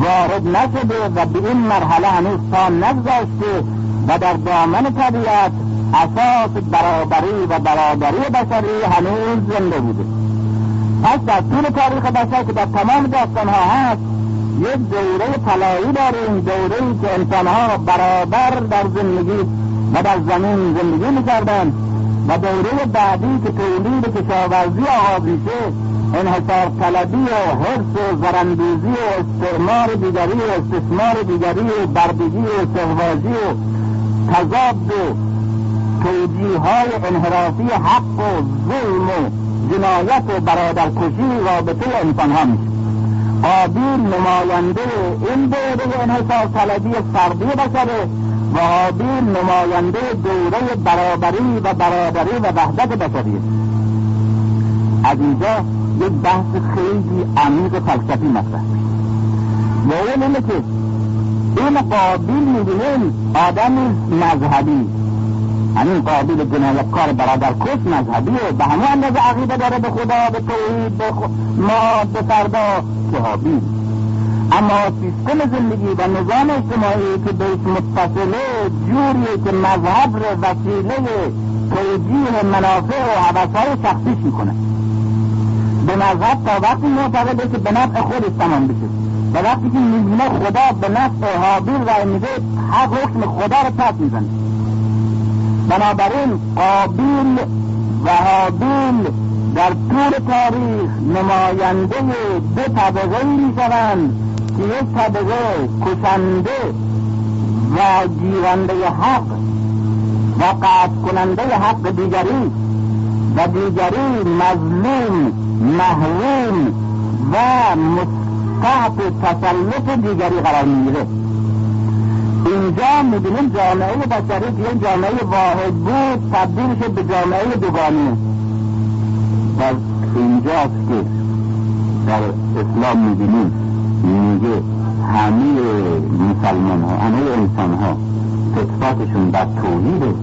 وارد نشده و به این مرحله هنوز پا نگذاشته و در دامن طبیعت اساس برابری و برابری بشری هنوز زنده بوده. پس در طول تاریخ بشر که در تمام داستانها هست یک دوره طلایی داریم دوره که انسانها برابر در زندگی و در زمین زندگی می‌کردند و دوره بعدی که تولید کشاورزی آغاز میشه انحصار طلبی و حرس و زرندوزی و استعمار دیگری و استثمار دیگری و بردگی و سهوازی و تضاد و توجیه انحرافی حق و ظلم و جنایت و برادرکشی رابطه انسان ها میشه نماینده این دوره انحصار طلبی فردی بشره و حابیل نماینده دوره برابری و برابری و وحدت بشری از اینجا یک بحث خیلی عمیق فلسفی مطرح و اون اینه که این قابیل می‌بینیم آدمی مذهبی. همین قابل جنایتکار برادر کش مذهبیه به همه اندازه عقیده داره به خدا به توحید به ما به فردا که حابیل اما سیستم زندگی و نظام اجتماعی که بهش متصله جوریه که مذهب رو وسیله توجیه منافع و حوثهای شخصیش می‌کنه. به مذهب تا وقتی معتقده که به نفع خودش تمام بشه. و وقتی که می‌بینه خدا به نفع حابیل رای میده حق حکم خدا رو پس می‌زنه. بنابراین قابیل و حابیل در طول تاریخ نماینده دو طبقه می‌شوند که یک طبقه کشنده و گیرنده حق و قطع کننده حق دیگری و دیگری مظلوم محروم و مستحق تسلط دیگری قرار می‌گیره. اینجا می‌بینیم جامعه بشری که یک جامعه واحد بود تبدیل شد به جامعه دوگانه. و اینجاست که در اسلام می‌بینیم میگه همه مسلمان ها همه انسان ها فطرتشون در توحید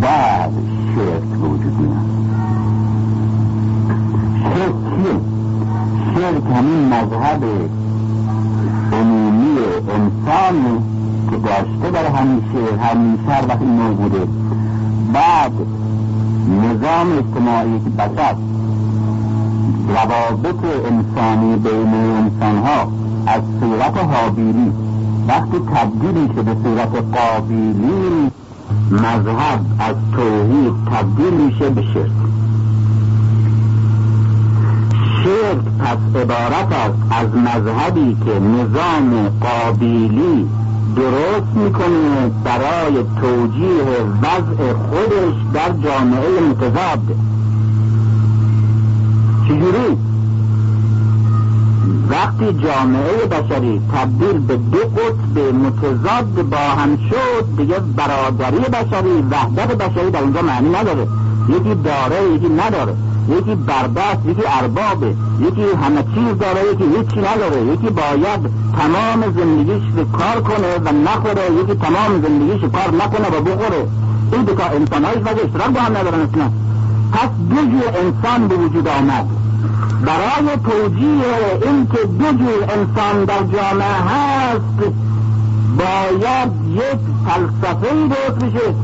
بعد شرک وجود میاد شرک چیه؟ شرک همین مذهب عمومی انسان که داشته برای همیشه همیشه هر وقت این بوده. بعد نظام اجتماعی بشر روابط انسانی بین انسان ها از صورت حابیلی وقتی تبدیلی که به صورت قابیلی مذهب از توحید تبدیل میشه به شرک. شرک پس عبارت است از مذهبی که نظام قابیلی درست می‌کنه برای توجیه وضع خودش در جامعه متضاد چجوری؟ وقتی جامعه بشری تبدیل به دو قطب متضاد با هم شد دیگه برادری بشری وحدت بشری در اونجا معنی نداره. یکی داره یکی نداره. یکی بردست یکی اربابه یکی همه چیز داره یکی هیچی نداره. یکی باید تمام زندگیش رو کار کنه و نخوره یکی تمام زندگیش کار نکنه و بخوره. این دو انسان هایش اشتراک با هم ندارن اصلا پس دو انسان به وجود آمد. برای توجیه اینکه دو جور انسان در جامعه هست باید یک فلسفه درست بشه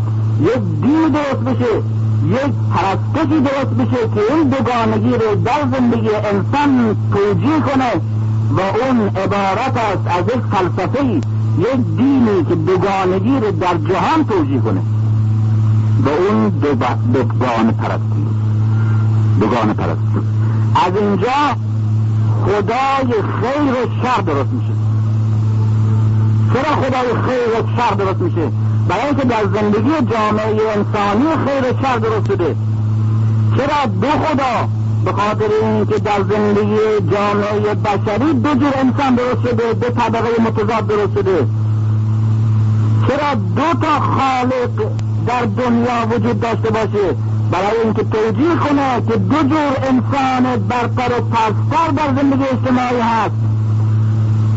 یک دین درست بشه. یک پرستشی درست بشه که این دوگانگی رو در زندگی انسان توجیه کنه و اون عبارت است از یک فلسفه یک دینی که دوگانگی رو در جهان توجیه کنه. و اون دوگان پرستی. دوگان پرستی. از اینجا خدای خیر و شر درست میشه. چرا خدای خیر و شر درست میشه؟ برای اینکه در زندگی جامعه انسانی خیر و شر درست شده چرا دو خدا؟ به خاطر اینکه در زندگی جامعه بشری دو جور انسان درست شده دو طبقه متضاد درست شده. چرا دو تا خالق در دنیا وجود داشته باشه؟ برای اینکه توجیه کنه که دو جور انسان برتر و پستر در زندگی اجتماعی هست.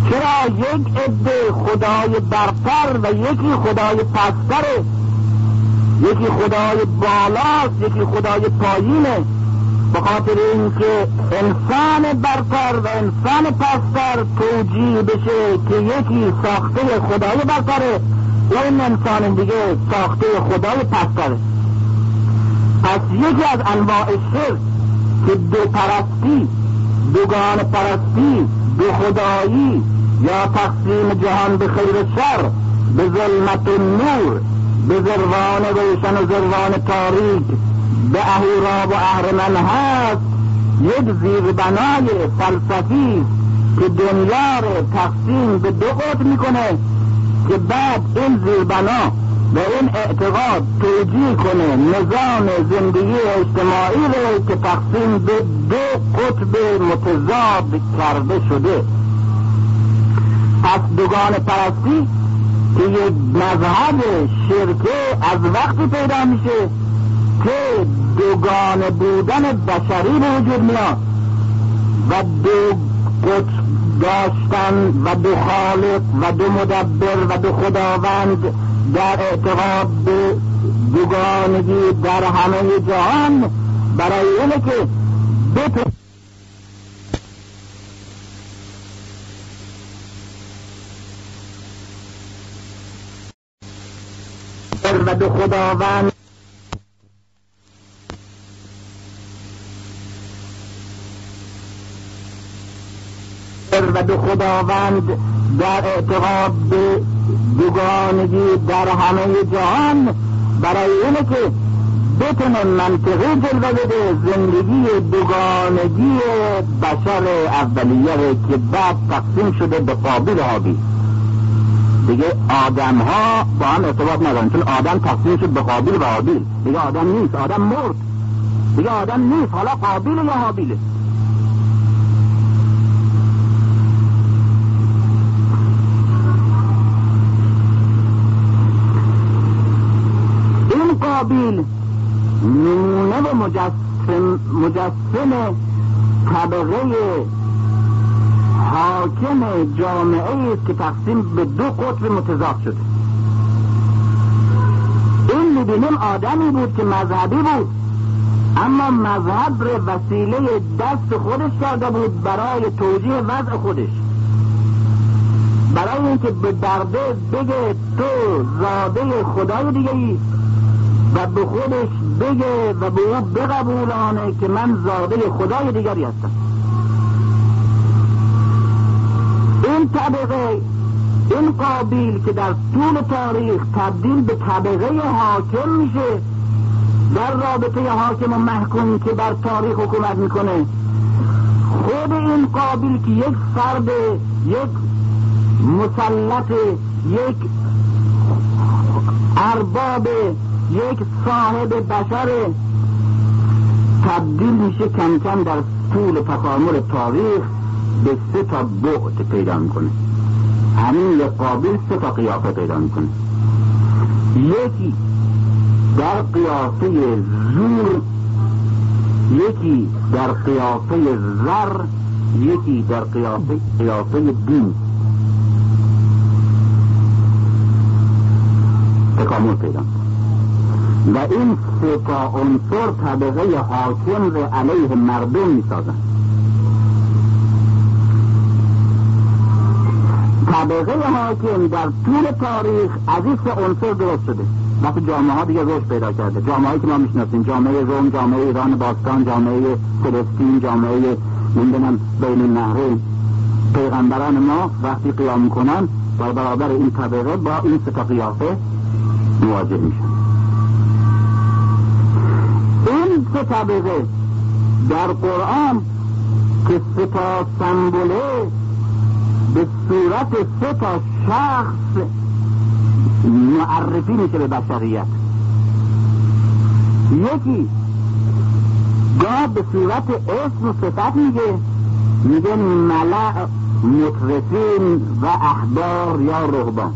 چرا یک عده خدای برتر و یکی خدای پستره یکی خدای بالاست یکی خدای پایینه به خاطر اینکه انسان برتر و انسان پستر توجیه بشه که یکی ساخته خدای برتره و این انسان دیگه ساخته خدای پستره پس یکی از انواع شرک که دو پرستی دوگان پرستی دو خدایی یا تقسیم جهان به خیر و شر به ظلمت نور به زروان روشن و زروان تاریک به اهورا و اهرمن هست یک زیربنای فلسفی که دنیا رو تقسیم به دو قطب می‌کنه که بعد این زیربنا و این اعتقاد توجیه کنه نظام زندگی اجتماعی رو که تقسیم به دو قطب متضاد کرده شده. پس دوگان پرستی که یک مذهب شرکه از وقتی پیدا میشه که دوگان بودن بشری به وجود میاد و دو داشتن و دو خالق و دو مدبر و دو خداوند در اعتقاد به دوگانگی در همه جهان. برای اینه که بتو و دو خداوند. و دو خداوند در اعتقاد به دوگانگی در همه جهان برای اینه که بتونه منطقه جلوه بده زندگی دوگانگی بشر اولیه که بعد تقسیم شده به قابل حابی دیگه آدم ها با هم ارتباط ندارن چون آدم تقسیم شد به قابل و حابیل. دیگه آدم نیست آدم مرد. دیگه آدم نیست حالا قابل یا حابیله قابیل نمونه و مجسم, مجسم طبقه حاکم جامعه است که تقسیم به دو قطب متضاد شده این می‌بینیم آدمی بود که مذهبی بود اما مذهب رو وسیله دست خودش کرده بود برای توجیه وضع خودش. برای اینکه به درده بگه تو زاده خدای دیگه ای و به خودش بگه و به او بقبولانه که من زاده خدای دیگری هستم. این طبقه این قابیل که در طول تاریخ تبدیل به طبقه حاکم میشه در رابطه حاکم و محکوم که بر تاریخ حکومت می‌کنه. خود این قابیل که یک فرد یک مسلط یک ارباب یک صاحب بشر تبدیل میشه کم کم در طول تکامل تاریخ. به سه تا بعد پیدا می‌کنه. همین قابل سه تا قیافه پیدا می‌کنه. یکی در قیافه زور یکی در قیافه زر یکی در قیافه قیافه دین تکامل پیدا و این سه تا عنصر طبقه حاکم رو علیه مردم می‌سازن. طبقه حاکم در طول تاریخ از این سه عنصر درست شده. وقتی جامعه ها دیگه رشد پیدا کرده. جامعه که ما می‌شناسیم جامعه روم جامعه ایران باستان جامعه فلسطین جامعه نمی‌دونم بین النهرین. پیغمبران ما وقتی قیام می‌کنن در برابر این طبقه با این ستا قیافه مواجه میشن. این سه طبقه در قرآن که سه تا سمبوله به صورت سه تا شخص معرفی میشه به بشریت. یکی گاه به صورت اسم و صفت میگه میگه ملع مطرفین و احبار یا رهبان.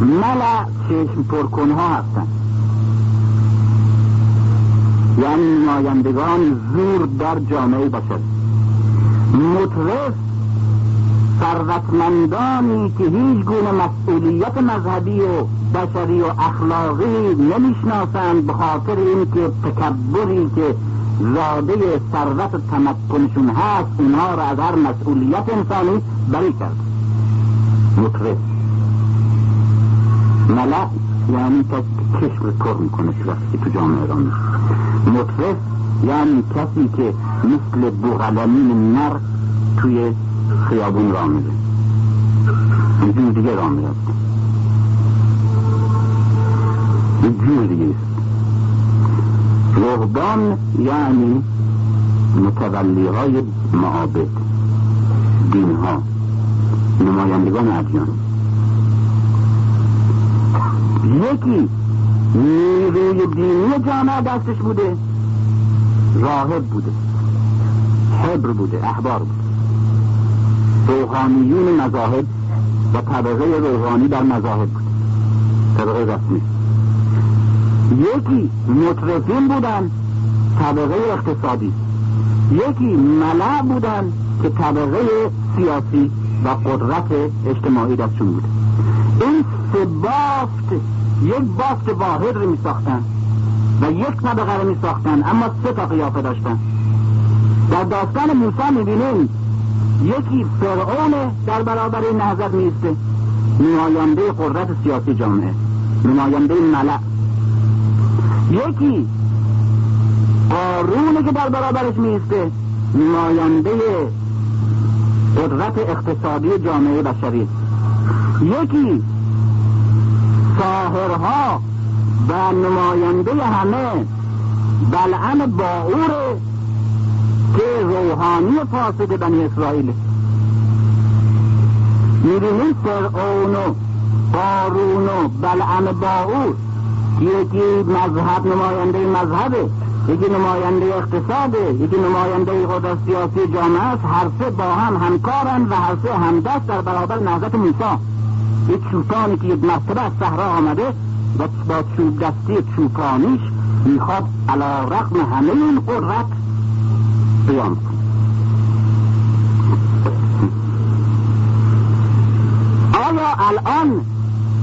ملع چشم پرکنها هستن. یعنی نمایندگان زور در جامعه بشر. مطرف ثروتمندانی که هیچ گونه مسئولیت مذهبی و بشری و اخلاقی نمی‌شناسند به خاطر اینکه تکبری که زاده ثروت و تمکنشون هست اونها را از هر مسئولیت انسانی بری کرد. مطرف ملع یعنی کسی کشف کر می‌کنه وقتی تو جامعه را مطرف یعنی کسی که مثل بوغلمین نر توی خیابون را میره یه دیگه را میره یه جور دیگه. رهبان یعنی متولی های معابد دین ها نمایندگان ادیان. یکی نیروی دینی جامعه دستش بوده. راهب بوده. حبر بوده. احبار بوده. روحانیون مذاهب و طبقه روحانی در مذاهب بود. طبقه رسمی. یکی مطرفین بودن طبقه اقتصادی. یکی ملع بودن که طبقه سیاسی و قدرت اجتماعی دستشون بود. این سه بافت یک بافت واحد رو می ساختن و یک طبقه رو می ساختن اما سه تا قیافه داشتن. در داستان موسی می بینیم یکی فرعون در برابر این نهضت میسته نماینده قدرت سیاسی جامعه. نماینده ملع. یکی قارونه که در برابرش میسته نماینده قدرت اقتصادی جامعه بشری. یکی ساهرها و نماینده همه. بلعم باعور که روحانی فاسد بنی اسرائیل. می‌بینید فرعون و قارون و بلعم باعور یکی مذهب نماینده مذهبه یکی نماینده اقتصاده یکی نماینده قدرت سیاسی جامعه است. هر سه با هم همکارن و هر سه همدست در برابر نهضت موسی. یک چوپانی که یک مرتبه از صحرا آمده و با چوب دستی چوپانیش می‌خواد علا رقم همه این قدرت قیام آیا الان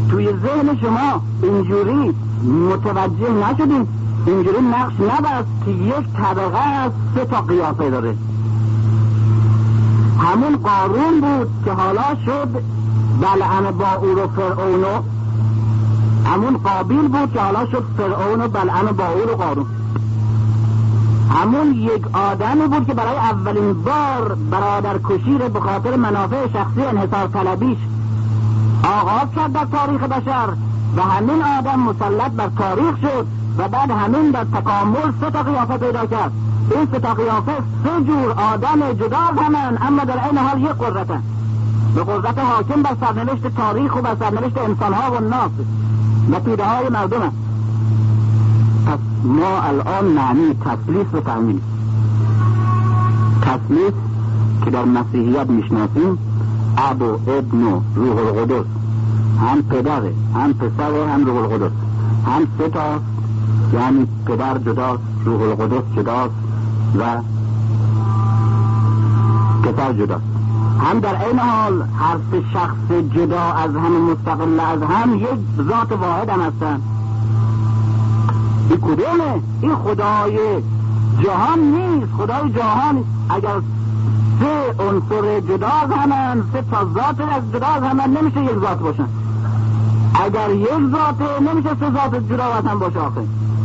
توی ذهن شما اینجوری متوجه نشدیم اینجوری نقش نبست که یک طبقه از سه تا قیافه داره همون قارون بود که حالا شد بلعن با او رو فرعون همون قابیل بود که حالا شد فرعون و بلعن با او رو قارون همون یک آدمی بود که برای اولین بار برادر کشی به خاطر منافع شخصی انحصار طلبیش آغاز کرد در تاریخ بشر و همین آدم مسلط بر تاریخ شد و بعد همین در تکامل سه تا قیافه پیدا کرد. این سه تا قیافه سه جور آدم جدا همن اما در این حال یک قدرتن به قدرت حاکم بر سرنوشت تاریخ و بر سرنوشت انسانها و ناس و توده های مردم. پس ما الان معنی تسلیس رو فهمیم. تسلیس که در مسیحیت می‌شناسیم اب و ابن روح القدس. هم پدره هم پسر هم روح القدس. هم سه تا یعنی پدر جداست روح القدس جداست و پسر جداست. هم در این حال هر سه شخص جدا از هم مستقل از هم یک ذات واحد هم هستن. این کدومه این خدای جهان نیست؟ خدای جهان اگر سه عنصر جدا همن سه تا ذات از جدا همن نمیشه یک ذات باشن. اگر یک ذاته نمیشه سه ذات جدا وطن باشه آخه.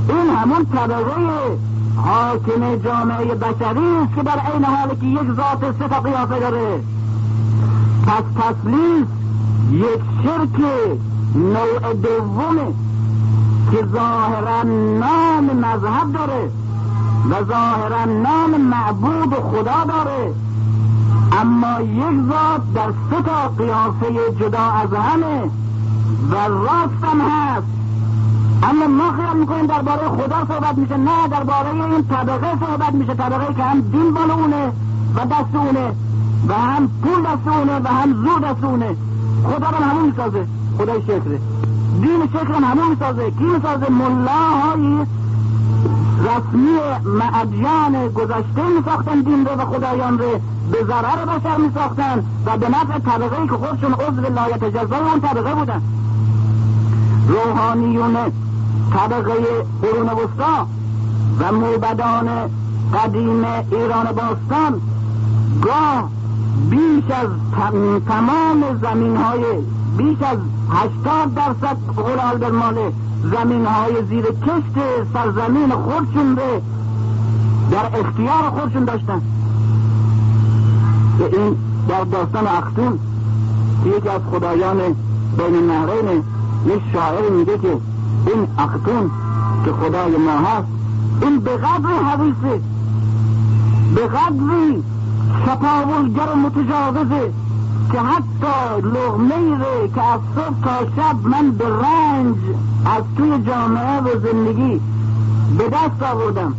این همون طبقه حاکم جامعه بشری است که در عین حال که یک ذات سه تا قیافه داره. پس تسلیس یک شرک نوع دومه که ظاهرا نام مذهب داره و ظاهرا نام معبود خدا داره. اما یک ذات در سه تا قیافه جدا از همه و راست هم هست. اما ما خیال می‌کنیم درباره خدا صحبت میشه. نه درباره این طبقه صحبت میشه. طبقه که هم دین بالا و دست اونه و هم پول دست اونه و هم زور دست اونه. خدا رو همون می‌سازه. خدای شکره. دین شکر هم همون می‌سازه. کی می‌سازه؟ ملاهایی رسمی معدیان گذشته میساختن دین رو و خدایان رو. به ضرر بشر میساختن و به نفع طبقه ای که خودشون عضو لایت جزای اون طبقه بودن. روحانیون طبقه قرون وسطا و موبدان قدیم ایران باستان گاه بیش از تمام زمین های بیش از هشتاد درصد قول آلبرماله زمین های زیر کشت سرزمین خودشون به در اختیار خودشون داشتن. که این در داستان اختون یکی از خدایان بین النهرین یک شاعر میگه که این اختون که خدای ما هست این به قدر حویسه به قدری شپاولگر متجاوزه. که حتی لغمه ره که از صبح تا شب من به رنج از توی جامعه و زندگی به دست آوردم.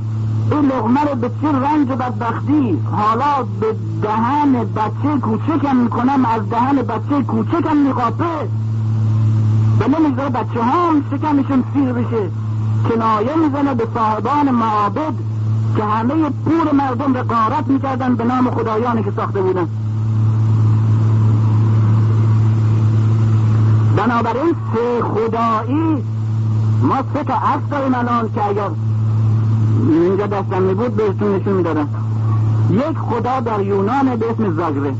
این لغمه رو به چه رنج و بدبختی؟ حالا به دهن بچه کوچکم می‌کنم از دهن بچه کوچکم میقاپه. و نمی‌ذاره بچه هم شکمشون سیر بشه. کنایه می‌زنه به صاحبان معابد که همه پور مردم به قارت می‌کردن به نام خدایانی که ساخته بودن. بنابراین سه خدایی ما سه تا عکس داریم الان که اگر اینجا دستم می بود بهتون نشون می‌دادم. یک خدا در یونان به اسم زاگره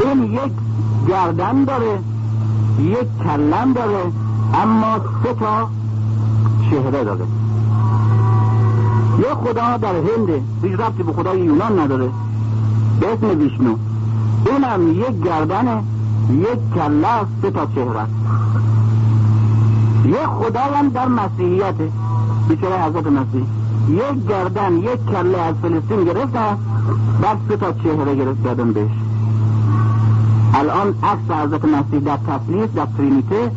این یک گردن داره یک کلم داره اما سه تا چهره داره. یک خدا در هنده هیچ ربطی به خدای یونان نداره. به اسم ویشنو. اونم یک گردنه. یک کله سه تا چهره یک خدا هم در مسیحیته بیچاره حضرت مسیح. یک گردن یک کله از فلسطین گرفتن بعد سه تا چهره گرفت کردن بهش. الان عکس حضرت مسیح در تسلیس در ترینیته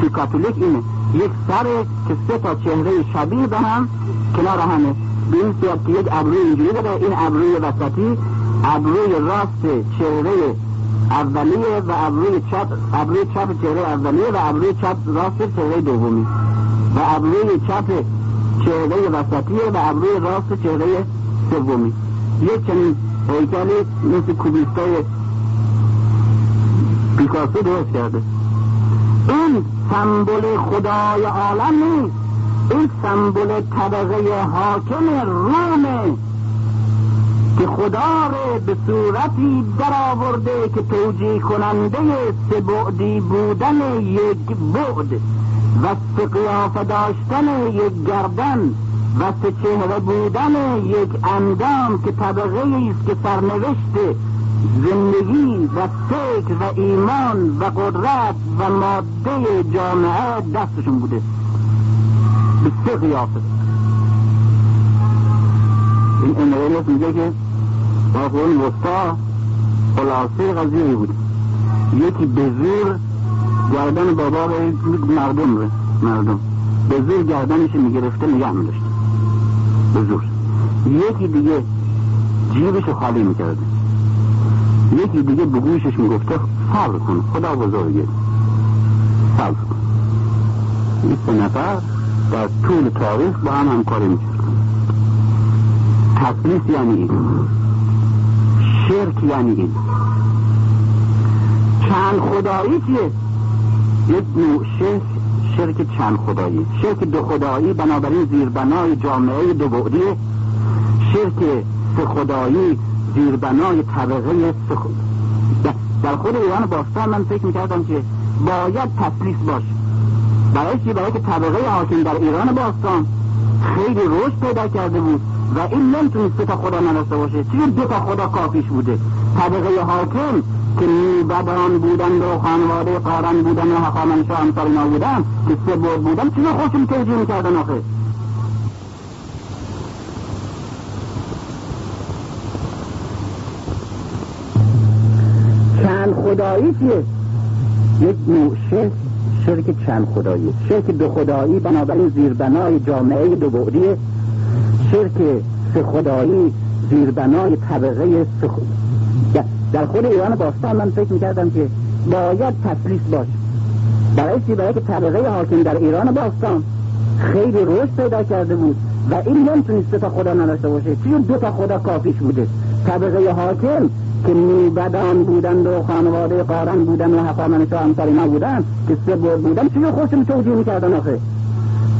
توی کاتولیک اینه. یک سر که سه تا چهره شبیه به هم کنار همه. به این که یک ابروی اینجوری داره این ابروی وسطی ابروی راست چهره اولیه و ابروی چپ ابروی چپ چهره اولیه و ابروی چپ راست چهره دومی. و ابروی چپ چهره وسطیه و ابروی راست چهره سومی. یک چنین هیکلی مثل کوبیستای پیکاسو درست کرده. این سمبل خدای عالم نیست. این سمبل طبقه حاکم رومه. که خدا رو به صورتی در آورده که توجیه کننده سه بعدی بودن یک بعد و سه قیافه داشتن یک گردن و سه چهره بودن یک اندام که طبقه است که سرنوشت زندگی و فکر و ایمان و قدرت و ماده جامعه دستشون بوده. به سه قیافه. این امرینس میگه که قرون وسطا خلاصه قضیه بود. یکی به زور گردن بابا مردم رو مردم. به زور گردنش می‌گرفته نگه میداشته به زور. یکی دیگه جیبش خالی می‌کرده. یکی دیگه به گوشش می‌گفته صبر کن خدا بزرگه. صبر کن. این نفر در طول تاریخ با هم همکاری می‌کردن تسلیس یعنی این. شرک یعنی این. چند خدایی چیه؟ یک نوع شرک شرک چند خدایی. شرک دو خدایی بنابراین زیربنای جامعه دو بعدی. شرک سه خدایی زیربنای طبقه سه در خود ایران باستان من فکر می‌کردم که باید تسلیس باش برای چی؟ برای که طبقه حاکم در ایران باستان خیلی رشد پیدا کرده بود. و این نمی‌تونست سه تا خدا نداشته باشه چیه دو تا خدا کافیش بوده. طبقه حاکم که میبدان بودن و خانواده قارن بودن و حقامنشا همسر اینا بودن که سه بود بودن چیه خوشم توجیه می‌کردن آخه. چند خدایی چیه؟ یک نوع شرک شرک چند خدایی؟ شرک دو خدایی بنابراین زیربنای جامعه دو بعدی شرک سه خدایی زیربنای طبقه سخ... در خود ایران باستان من فکر می‌کردم که باید تسلیس باش برای چی؟ برای که طبقه حاکم در ایران باستان خیلی رشد پیدا کرده بود و این نمی‌تونست تا خدا نداشته باشه. چیه دو تا خدا کافیش بوده. طبقه حاکم که میبدان بودند و خانواده قارن بودن و حقامنشا همسر اینا بودن که سه بود بودن چیه خوشم توجیه می‌کردن آخه؟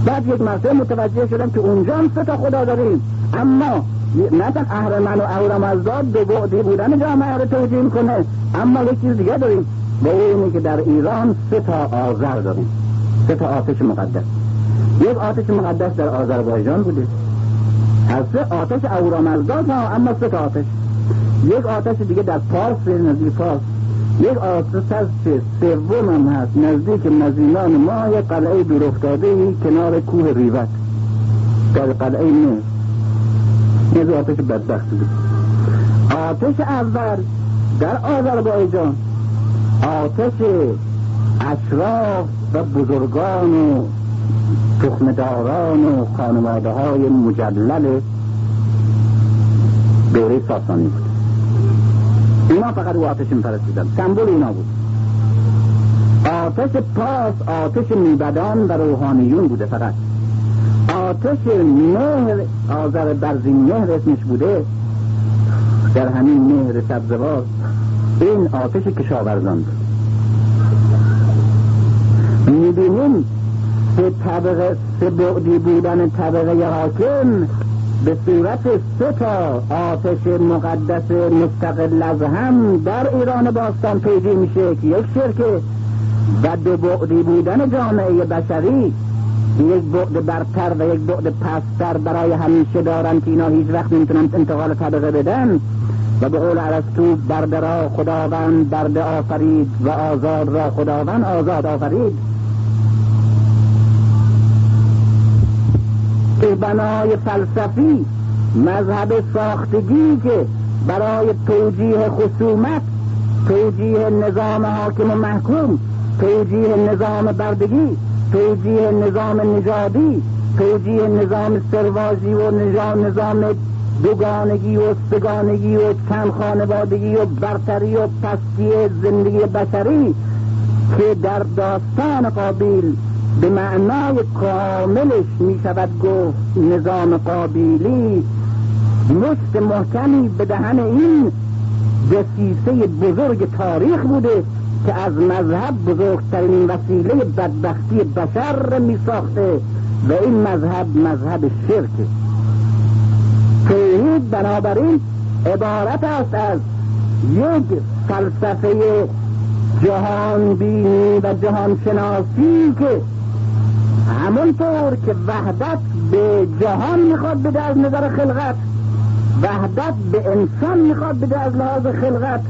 بعد یک مرتبه متوجه شدم که اونجا هم سه تا خدا داریم. اما نه تن اهرمن و اهرمزداد دو بعدی بودن جامعه رو توجیه کنه اما یک چیز دیگه داریم. به اینه که در ایران سه تا آذر داریم. سه تا آتش مقدس. یک آتش مقدس در آذربایجان بوده. هر سه آتش اهورامزداد ها اما سه تا آتش. یک آتش دیگه در پارس نزدیک پارس. یک آتش سوم هم هست. نزدیک مزینان ما یک قلعه دور افتاده کنار کوه ریوت. در قلعه نه یه آتش بدبخت بود. آتش اول در آذربایجان. آتش اشراف و بزرگان و تخمداران و خانواده های مجلل دوره ساسانی بود. اینا فقط او آتش میپرستیدن سمبول اینا بود. آتش پاس آتش میبدان و روحانیون بوده فقط. آتش مهر آذر برزین مهر اسمش بوده. در همین مهر سبزوار این آتش کشاورزان بود. می‌بینیم سه طبقه سه بعدی بودن طبقه حاکم به صورت سه تا آتش مقدس مستقل از هم در ایران باستان پیدا میشه که یک شرکه و دو بعدی بودن جامعه بشری یک بعد برتر و یک بعد پستر برای همیشه دارن که اینا هیچ وقت نمی‌تونن انتقال طبقه بدن و به قول عرستو برد را خداوند برد آفرید و آزاد را خداوند آزاد آفرید. به بنای فلسفی مذهب ساختگی که برای توجیه خصومت توجیه نظام حاکم و محکوم توجیه نظام بردگی توجیه نظام نژادی توجیه نظام سروازی و نظام نظام دوگانگی و سگانگی و چند خانوادگی و برتری و پستی زندگی بشری که در داستان قابیل به معنای کاملش می شود گفت نظام قابیلی مشت محکمی به دهن این دسیسه بزرگ تاریخ بوده که از مذهب بزرگترین وسیله بدبختی بشر می ساخته و این مذهب مذهب شرک توحید بنابراین عبارت است از یک فلسفه جهان بینی و جهان شناسی که همونطور که وحدت به جهان می‌خواد بده از نظر خلقت وحدت به انسان می‌خواد بده از لحاظ خلقت.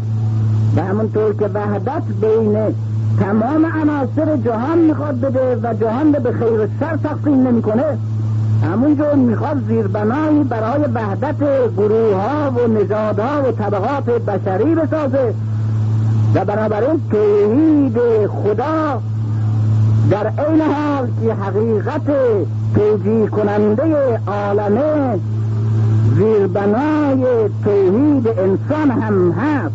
و همونطور که وحدت بین تمام عناصر جهان می‌خواد بده و جهان به خیر و شر تقسیم نمی‌کنه همونجور می‌خواد زیربنایی برای وحدت گروه ها و نژادها و طبقات بشری بسازه. و بنابراین توحید خدا در عین حال که حقیقت توجیه کننده عالمه زیربنای توحید انسان هم هست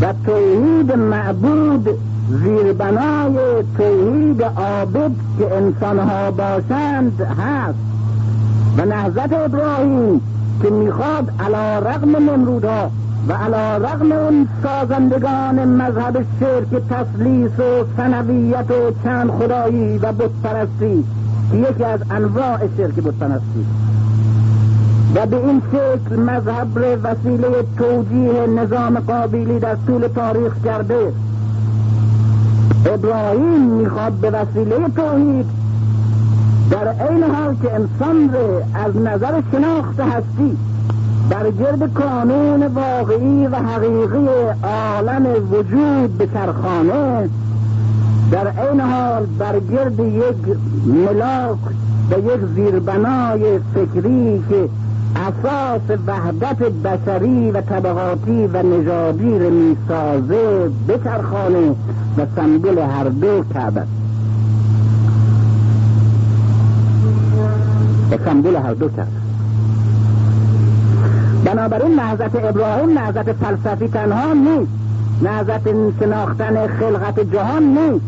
و توحید معبود زیربنای توحید عابد که انسانها باشند هست. و نهضت ابراهیم که می‌خواد علا رغم نمرودها و علا رغم اون سازندگان مذهب شرک تسلیس و سنویت و چند خدایی و بتپرستی که یکی از انواع شرک بتپرستی. و به این شکل مذهب وسیله توجیه نظام قابیلی در طول تاریخ کرده. ابراهیم می‌خواد به وسیله توحید. در عین حال که انسان رو از نظر شناخت هستی. بر گرد کانون واقعی و حقیقی عالم وجود به سرخانه در عین حال بر گرد یک ملاک و یک زیربنای فکری که اساس وحدت بشری و طبقاتی و نژادی رو می‌سازه بچرخانه و سمبل هر دو کعبه. و سمبل هر دو کرد بنابراین نهزت ابراهیم نهزت فلسفی تنها نیست. نهزت شناختن خلقت جهان نیست.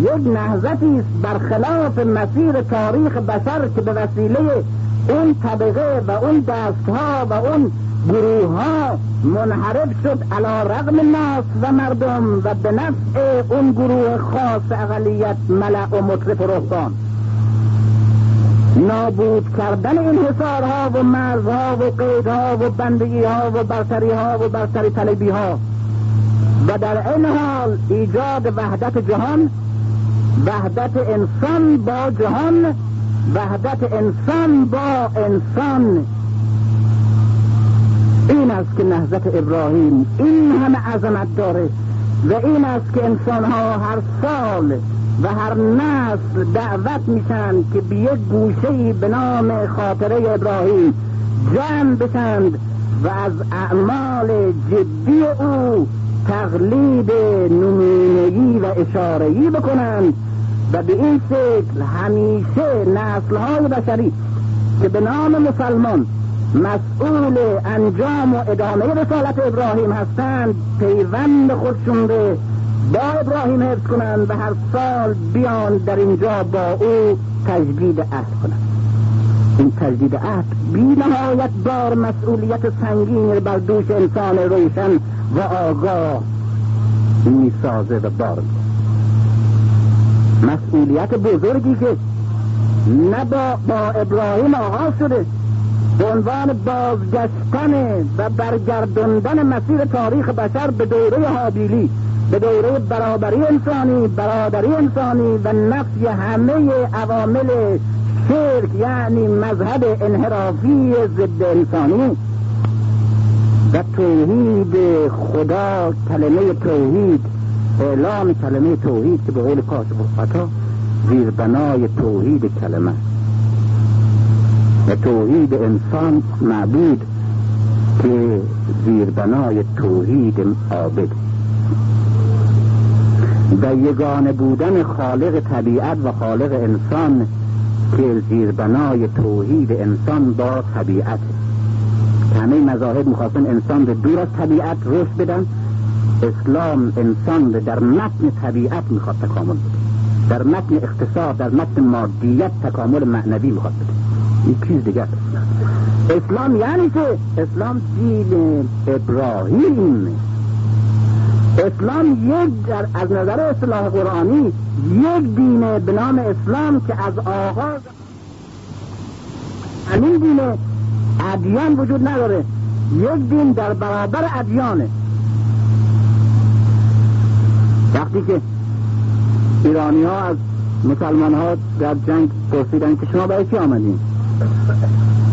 یک نهزتی است برخلاف مسیر تاریخ بشر که به وسیله اون طبقه و اون دستها و اون گروه ها منحرف شد علا رغم ناس و مردم و به نفع اون گروه خاص اقلیت ملع و مطرف و رهبان نابود کردن این حسارها و مرزها و قیدها و بندگی ها و برتری ها و برتری طلبی ها و در این حال ایجاد وحدت جهان وحدت انسان با جهان وحدت انسان با انسان. این است که نهضت ابراهیم این همه عظمت داره. و این است که انسان ها هر سال و هر نسل دعوت میشن که به یک گوشه به نام خاطره ابراهیم جمع بشند و از اعمال جدی او تقلید نمونگی و اشارهی بکنند و به این شکل همیشه نسلهای بشری که به نام مسلمان مسئول انجام و ادامه رسالت ابراهیم هستند پیوند خودشون به با ابراهیم حفظ کنند و هر سال بیان در اینجا با او تجدید عهد کنند. این تجدید عهد بی نهایت بار مسئولیت سنگین بر دوش انسان روشن و آگاه می‌سازه و بار مسئولیت بزرگی که نه با, با ابراهیم آغاز شده به عنوان بازگشتن و برگرداندن مسیر تاریخ بشر به دوره حابیلی به دوره برابری انسانی برادری انسانی و نفی همه عوامل شرک یعنی مذهب انحرافی ضد انسانی و توحید خدا کلمه توحید اعلام کلمه توحید که به قول کاشف الخطا زیربنای توحید کلمه. و توحید انسان معبود که زیربنای توحید عابد. و یگانه بودن خالق طبیعت و خالق انسان که زیربنای توحید انسان با طبیعت. همه مذاهب می‌خواستن انسان به دور از طبیعت رشد بدن. اسلام انسان در متن طبیعت می‌خواد تکامل بده. در متن اقتصاد در متن مادیت تکامل معنوی می‌خواد بده. این چیز دیگه اسلام یعنی که اسلام دین ابراهیم. اسلام یک در از نظر اصلاح قرآنی یک دین به نام اسلام که از آغاز همین دین ادیان وجود نداره. یک دین در برابر ادیانه. وقتی که ایرانی ها از مسلمان ها در جنگ پرسیدن که شما برای چی آمدین؟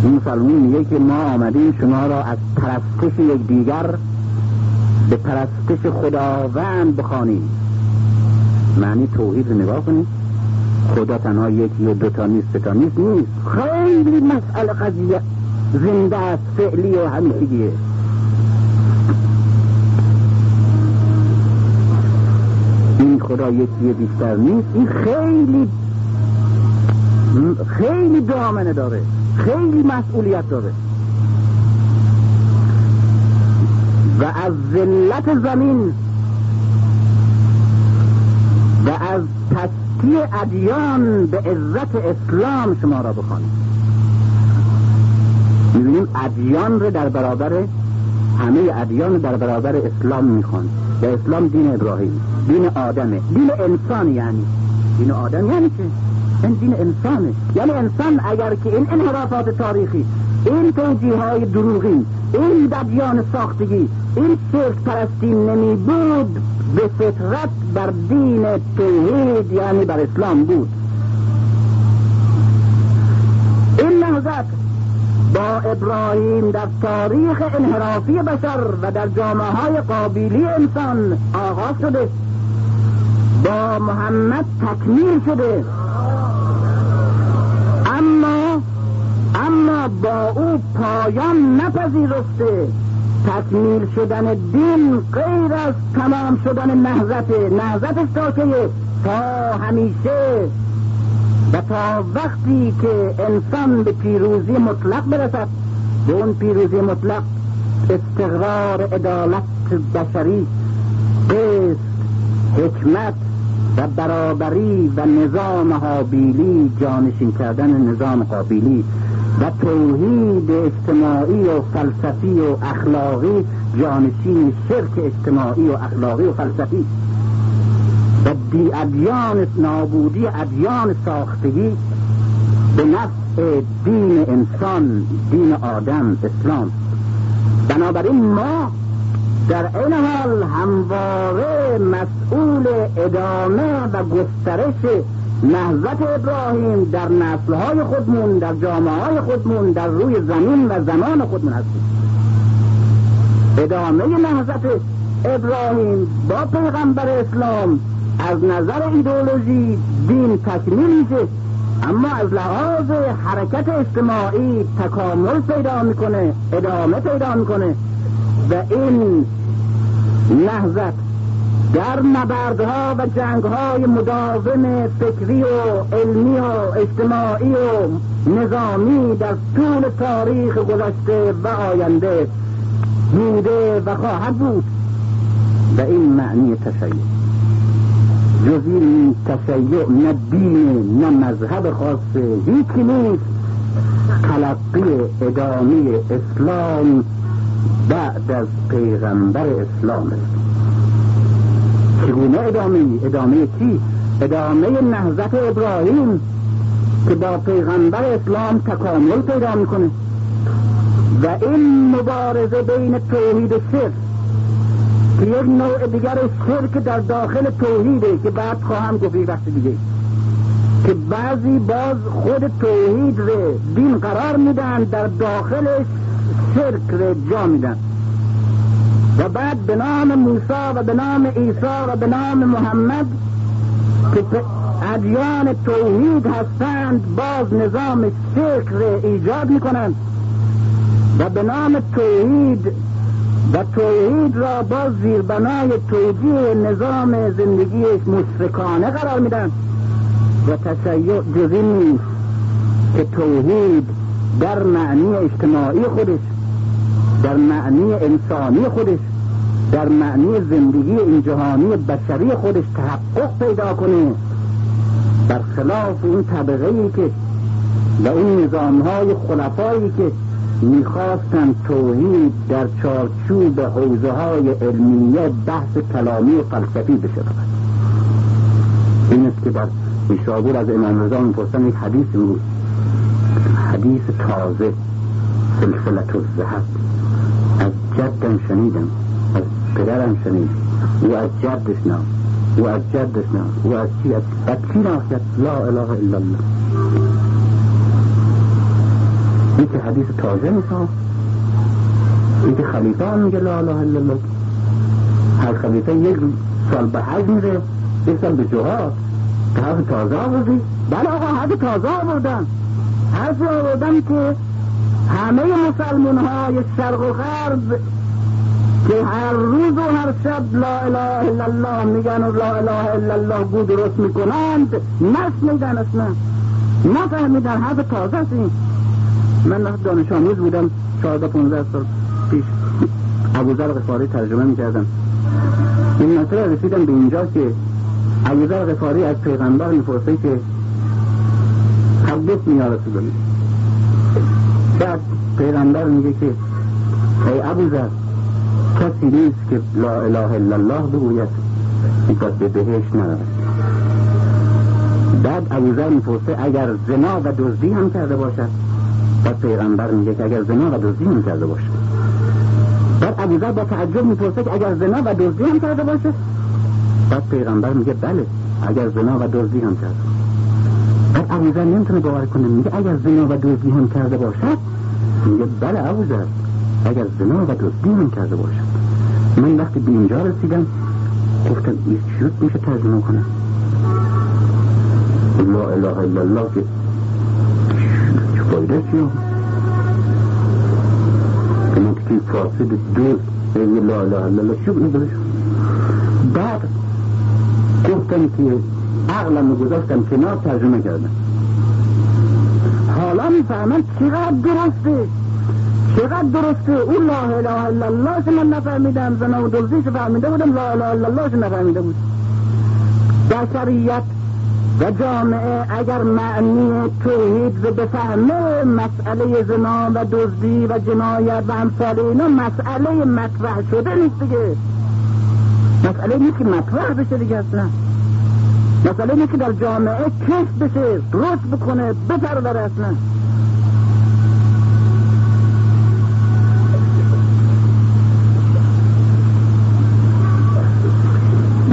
این مسلمان میگه که ما آمدیم شما را از پرستش یک دیگر به پرستش خداوند بخوانیم. معنی توحید رو نگاه کنید. خدا تنها یکی یا دوتا نیست ستا نیست نیست. خیلی مسئله قضیه. زنده است فعلی و همیشگیه این خدا یکی بیشتر نیست این خیلی خیلی دامنه داره. خیلی مسئولیت داره. و از ذلت زمین و از پستی ادیان به عزت اسلام شما را بخوانید می‌بینیم ادیان رو در برابر همه ادیان در برابر اسلام می‌خوان. و اسلام دین ابراهیم دین آدمه دین انسان یعنی. دین آدم یعنی چه؟ این دین انسانه. یعنی انسان اگر که این انحرافات تاریخی این توجیه های دروغی این دبیان ساختگی این شرک پرستی نمی بود به فطرت بر دین توحید یعنی بر اسلام بود. این نهضت با ابراهیم در تاریخ انحرافی بشر و در جامعه های قابیلی انسان آغاز شده. با محمد تکمیل شده اما اما با او پایان نپذیرفته. تکمیل شدن دین غیر از تمام شدن نهزت نهزتش تا که تا همیشه. و تا وقتی که انسان به پیروزی مطلق برسد به اون پیروزی مطلق استقرار عدالت بشری قسط حکمت و برابری و نظام حابیلی جانشین کردن نظام قابیلی و توحید اجتماعی و فلسفی و اخلاقی جانشین شرک اجتماعی و اخلاقی و فلسفی. و دی ادیان نابودی ادیان ساختگی به نفع دین انسان دین آدم اسلام. بنابراین ما در این حال همواره مسئول ادامه و گسترش نهضت ابراهیم در نسلهای خودمون در جامعه های خودمون در روی زمین و زمان خودمون هستیم. ادامه نهضت ابراهیم با پیغمبر اسلام از نظر ایدولوژی دین تکمیل میشه اما از لحاظ حرکت اجتماعی تکامل پیدا می‌کنه ادامه پیدا می‌کنه. و این نهضت در نبردها و جنگهای مداوم فکری و علمی و اجتماعی و نظامی در طول تاریخ گذشته و آینده بوده و خواهد بود. و این معنی تشیع. جز این تشیع نه دین نه مذهب خاصه هیچی نیست. تلقی ادامه اسلام بعد از پیغمبر اسلام است چگونه ادامه ادامه چی؟ ادامه نهضت ابراهیم که با پیغمبر اسلام تکامل پیدا می‌کنه. و این مبارزه بین توحید و شرک. که یک نوع دیگر شرک در داخل توحیده که بعد خواهم گفت وقت دیگه. که بعضی باز خود توحید رو دین قرار میدن در داخل شرک رو جا میدن. و بعد به نام موسی و به نام عیسی و به نام محمد که ادیان توحید هستند باز نظام شرک ایجاد می‌کنند. و به نام توحید و توحید را باز زیربنای توجیه نظام زندگی مشرکانه قرار میدن و تشیع جزی نیست که توحید در معنی اجتماعی خودش در معنی انسانی خودش در معنی زندگی این جهانی بشری خودش تحقق پیدا کنه. خلاف اون طبقه ای که و اون نظام های خلفایی که می‌خواستن توحید در چارچوب حوزه های علمیه بحث کلامی و فلسفی بشه. این است که در میشابور از امام رضا می‌پرسن یک حدیث بود حدیث تازه سلسلت الزهب از جدم شنیدم. از پدرم شنید. و از جدش نه و از جدش نه و از چی؟ از کی ناخید لا اله الا الله. یکی حدیث تازه میسا یکی خلیفه هم میگه لا اله الا الله. هر خلیفه یک سال به حج میره یک سال به جهاد. که حرف تازه آوردی؟ بله آقا حرف تازه آوردن. حرف آوردن که همه مسلمان های شرق و غرب که هر روز و هر شب لا اله الا الله میگن و لا اله الا الله گو درست می‌کنند نشنیدن اصلا. نفهمیدن حرف تازه است این. من دانش آموز بودم چهارده پونزده سال پیش ابوذر غفاری ترجمه می‌کردم. این مسئله رسیدم به اینجا که ابوذر غفاری از پیغمبر می‌پرسه که حدث یا رسول الله بعد پیغمبر میگه که ای ابوذر کسی نیست که لا اله الا الله بگوید می‌خواد به بهشت نرود. بعد ابوذر می‌پرسه اگر زنا و دزدی هم کرده باشد؟ بعد پیغمبر میگه که اگر زنا و دزدی هم کرده باشه بعد ابوذر با تعجب می‌پرسه که اگر زنا و دزدی هم کرده باشه بعد پیغمبر میگه بله اگر زنا و دزدی هم کرده بعد ابوذر نمی‌تونه باور کنه. میگه اگر زنا و دزدی هم کرده باشد میگه بله ابوذر اگر زنا و دزدی هم کرده باشد. من وقتی به اینجا رسیدم گفتم این چی میشه ترجمه کنم لا اله الا الله که چه فایده چی که من که فاسد دوست لا اله الا الله بود؟ بعد گفتم که عقلم رو گذاشتم کنار ترجمه کردم. حالا می‌فهمم چقدر درسته. چقدر درسته. اون لا اله الا الله من نفهمیدم زنا و دلزیش فهمیده بودم لا اله الا الله نفهمیده بود. بشریت و جامعه اگر معنی توحید رو بفهمه مسئله زنا و دزدی و جنایت و امثال اینا مسئله مطرح شده نیست دیگه. مسئله نیست که مطرح بشه دیگه اصلا. مسئله نیست که در جامعه کش بشه رشد بکنه بپرور اصلا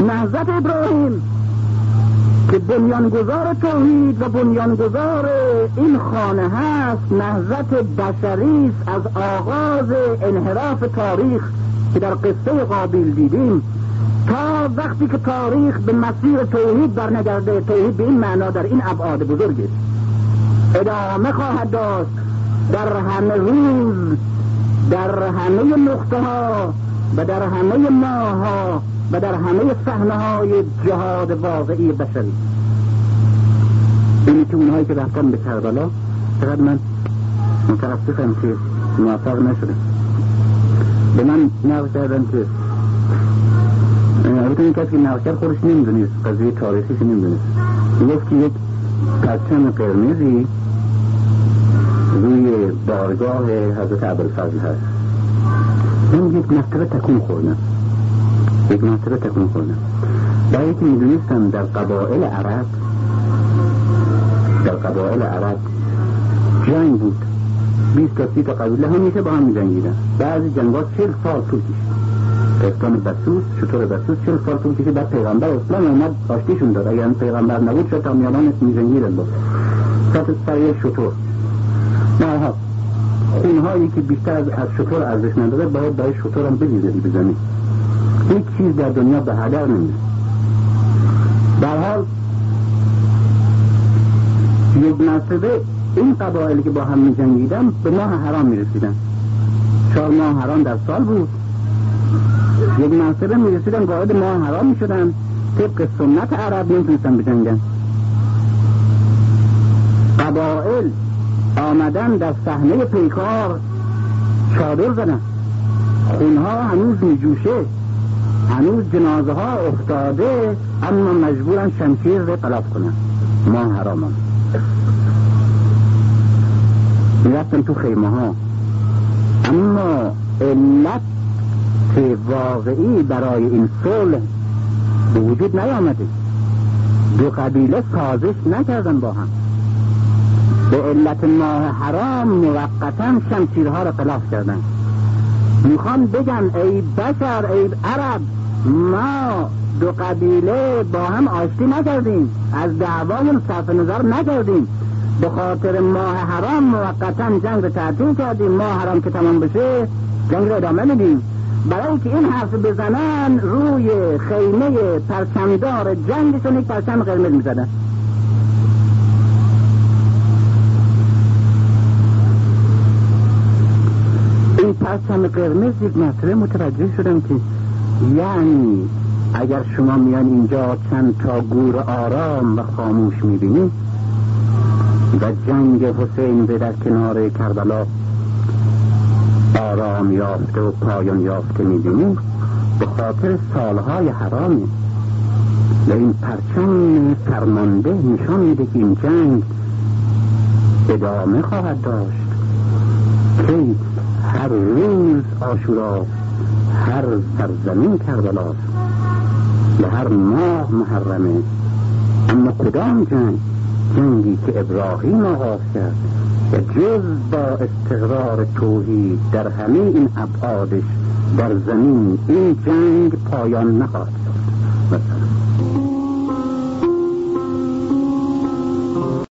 نهزت ابراهیم که بنیانگذار توحید و بنیانگذار این خانه هست نهزت بشری از آغاز انحراف تاریخ که در قصه قابیل دیدیم. تا وقتی که تاریخ به مسیر توحید برنگرده توحید به این معنا در این ابعاد بزرگ است ادامه خواهد داشت در همه روز در همه نقطه ها و در همه ماه ها و در همه صحنه های جهاد واقعی بشری. اینی که اونهایی که رفتن به کربلا چقدر من متاسفم که موفق نشدم. به من نقل کردن که این کسی که کرد خودش نمی‌دونست قضیه تاریخیش نمی‌دونست گفت که یک پرچم قرمزی روی بارگاه حضرت عبدالفضل هست. من یک مرتبه تکون خوردم یک مرتبه تکون خوردم برای که می‌دونستم در قبائل عرب در قبائل عرب جنگ بود. بیست تا سی تا قبیله همیشه با هم میجنگیدن. بعضی جنگات چل سال طول کشید. اسلام بسوس چطور بسوس چل سال طول کشید بعد پیغمبر اسلام اومد آشتیشون داد. اگر پیغمبر نبود شد تا میانان میجنگیدن بود. سات سر یک شطور. نه خونهایی که بیشتر از, شطور ارزش نداره باید برای شطور هم بگیزدی بزنی. هیچ چیز در دنیا به هدر نمیره. در حال یک مرتبه این قبایلی که با هم می جنگیدن به ماه حرام می رسیدن چهار ماه حرام در سال بود. یک مرتبه می رسیدن وارد ماه حرام می شدن طبق سنت عرب نمی‌تونستن بجنگن قبائل آمدن در صحنه پیکار چادر زدن. خونها هنوز می جوشه هنوز جنازه ها افتاده اما مجبورن شمشیر رو قلاف کنن. ما حرام می‌رفتن تو خیمه ها اما علت واقعی برای این صلح به وجود نیامده. دو قبیله سازش نکردن با هم. به علت ماه حرام موقتا شمشیرها را قلاف کردن. می‌خوان بگن ای بشر ای عرب ما دو قبیله با هم آشتی نکردیم. از دعوامون صرف نظر نکردیم. به خاطر ماه حرام موقتا جنگ تعطیل کردیم. ماه حرام که تمام بشه جنگ رو ادامه میدیم. برای که این حرف بزنن روی خیمه پرچمدار جنگشون یک پرچم قرمز می‌زدن. این پرچم قرمز یک مسئله متوجه شدم که یعنی اگر شما میان اینجا چند تا گور آرام و خاموش می‌بینید و جنگ حسین به در کنار کربلا آرام یافته و پایان یافته می‌بینید به خاطر سالهای حرامی و این پرچم فرمانده نشان میده که این جنگ ادامه خواهد داشت. که هر روز آشورا هر سرزمین کربلاست و هر ماه محرمه. اما کدام جنگ؟ جنگی که ابراهیم آغاز کرد. و جز با استقرار توحید در همه این ابعادش در زمین این جنگ پایان نخواهد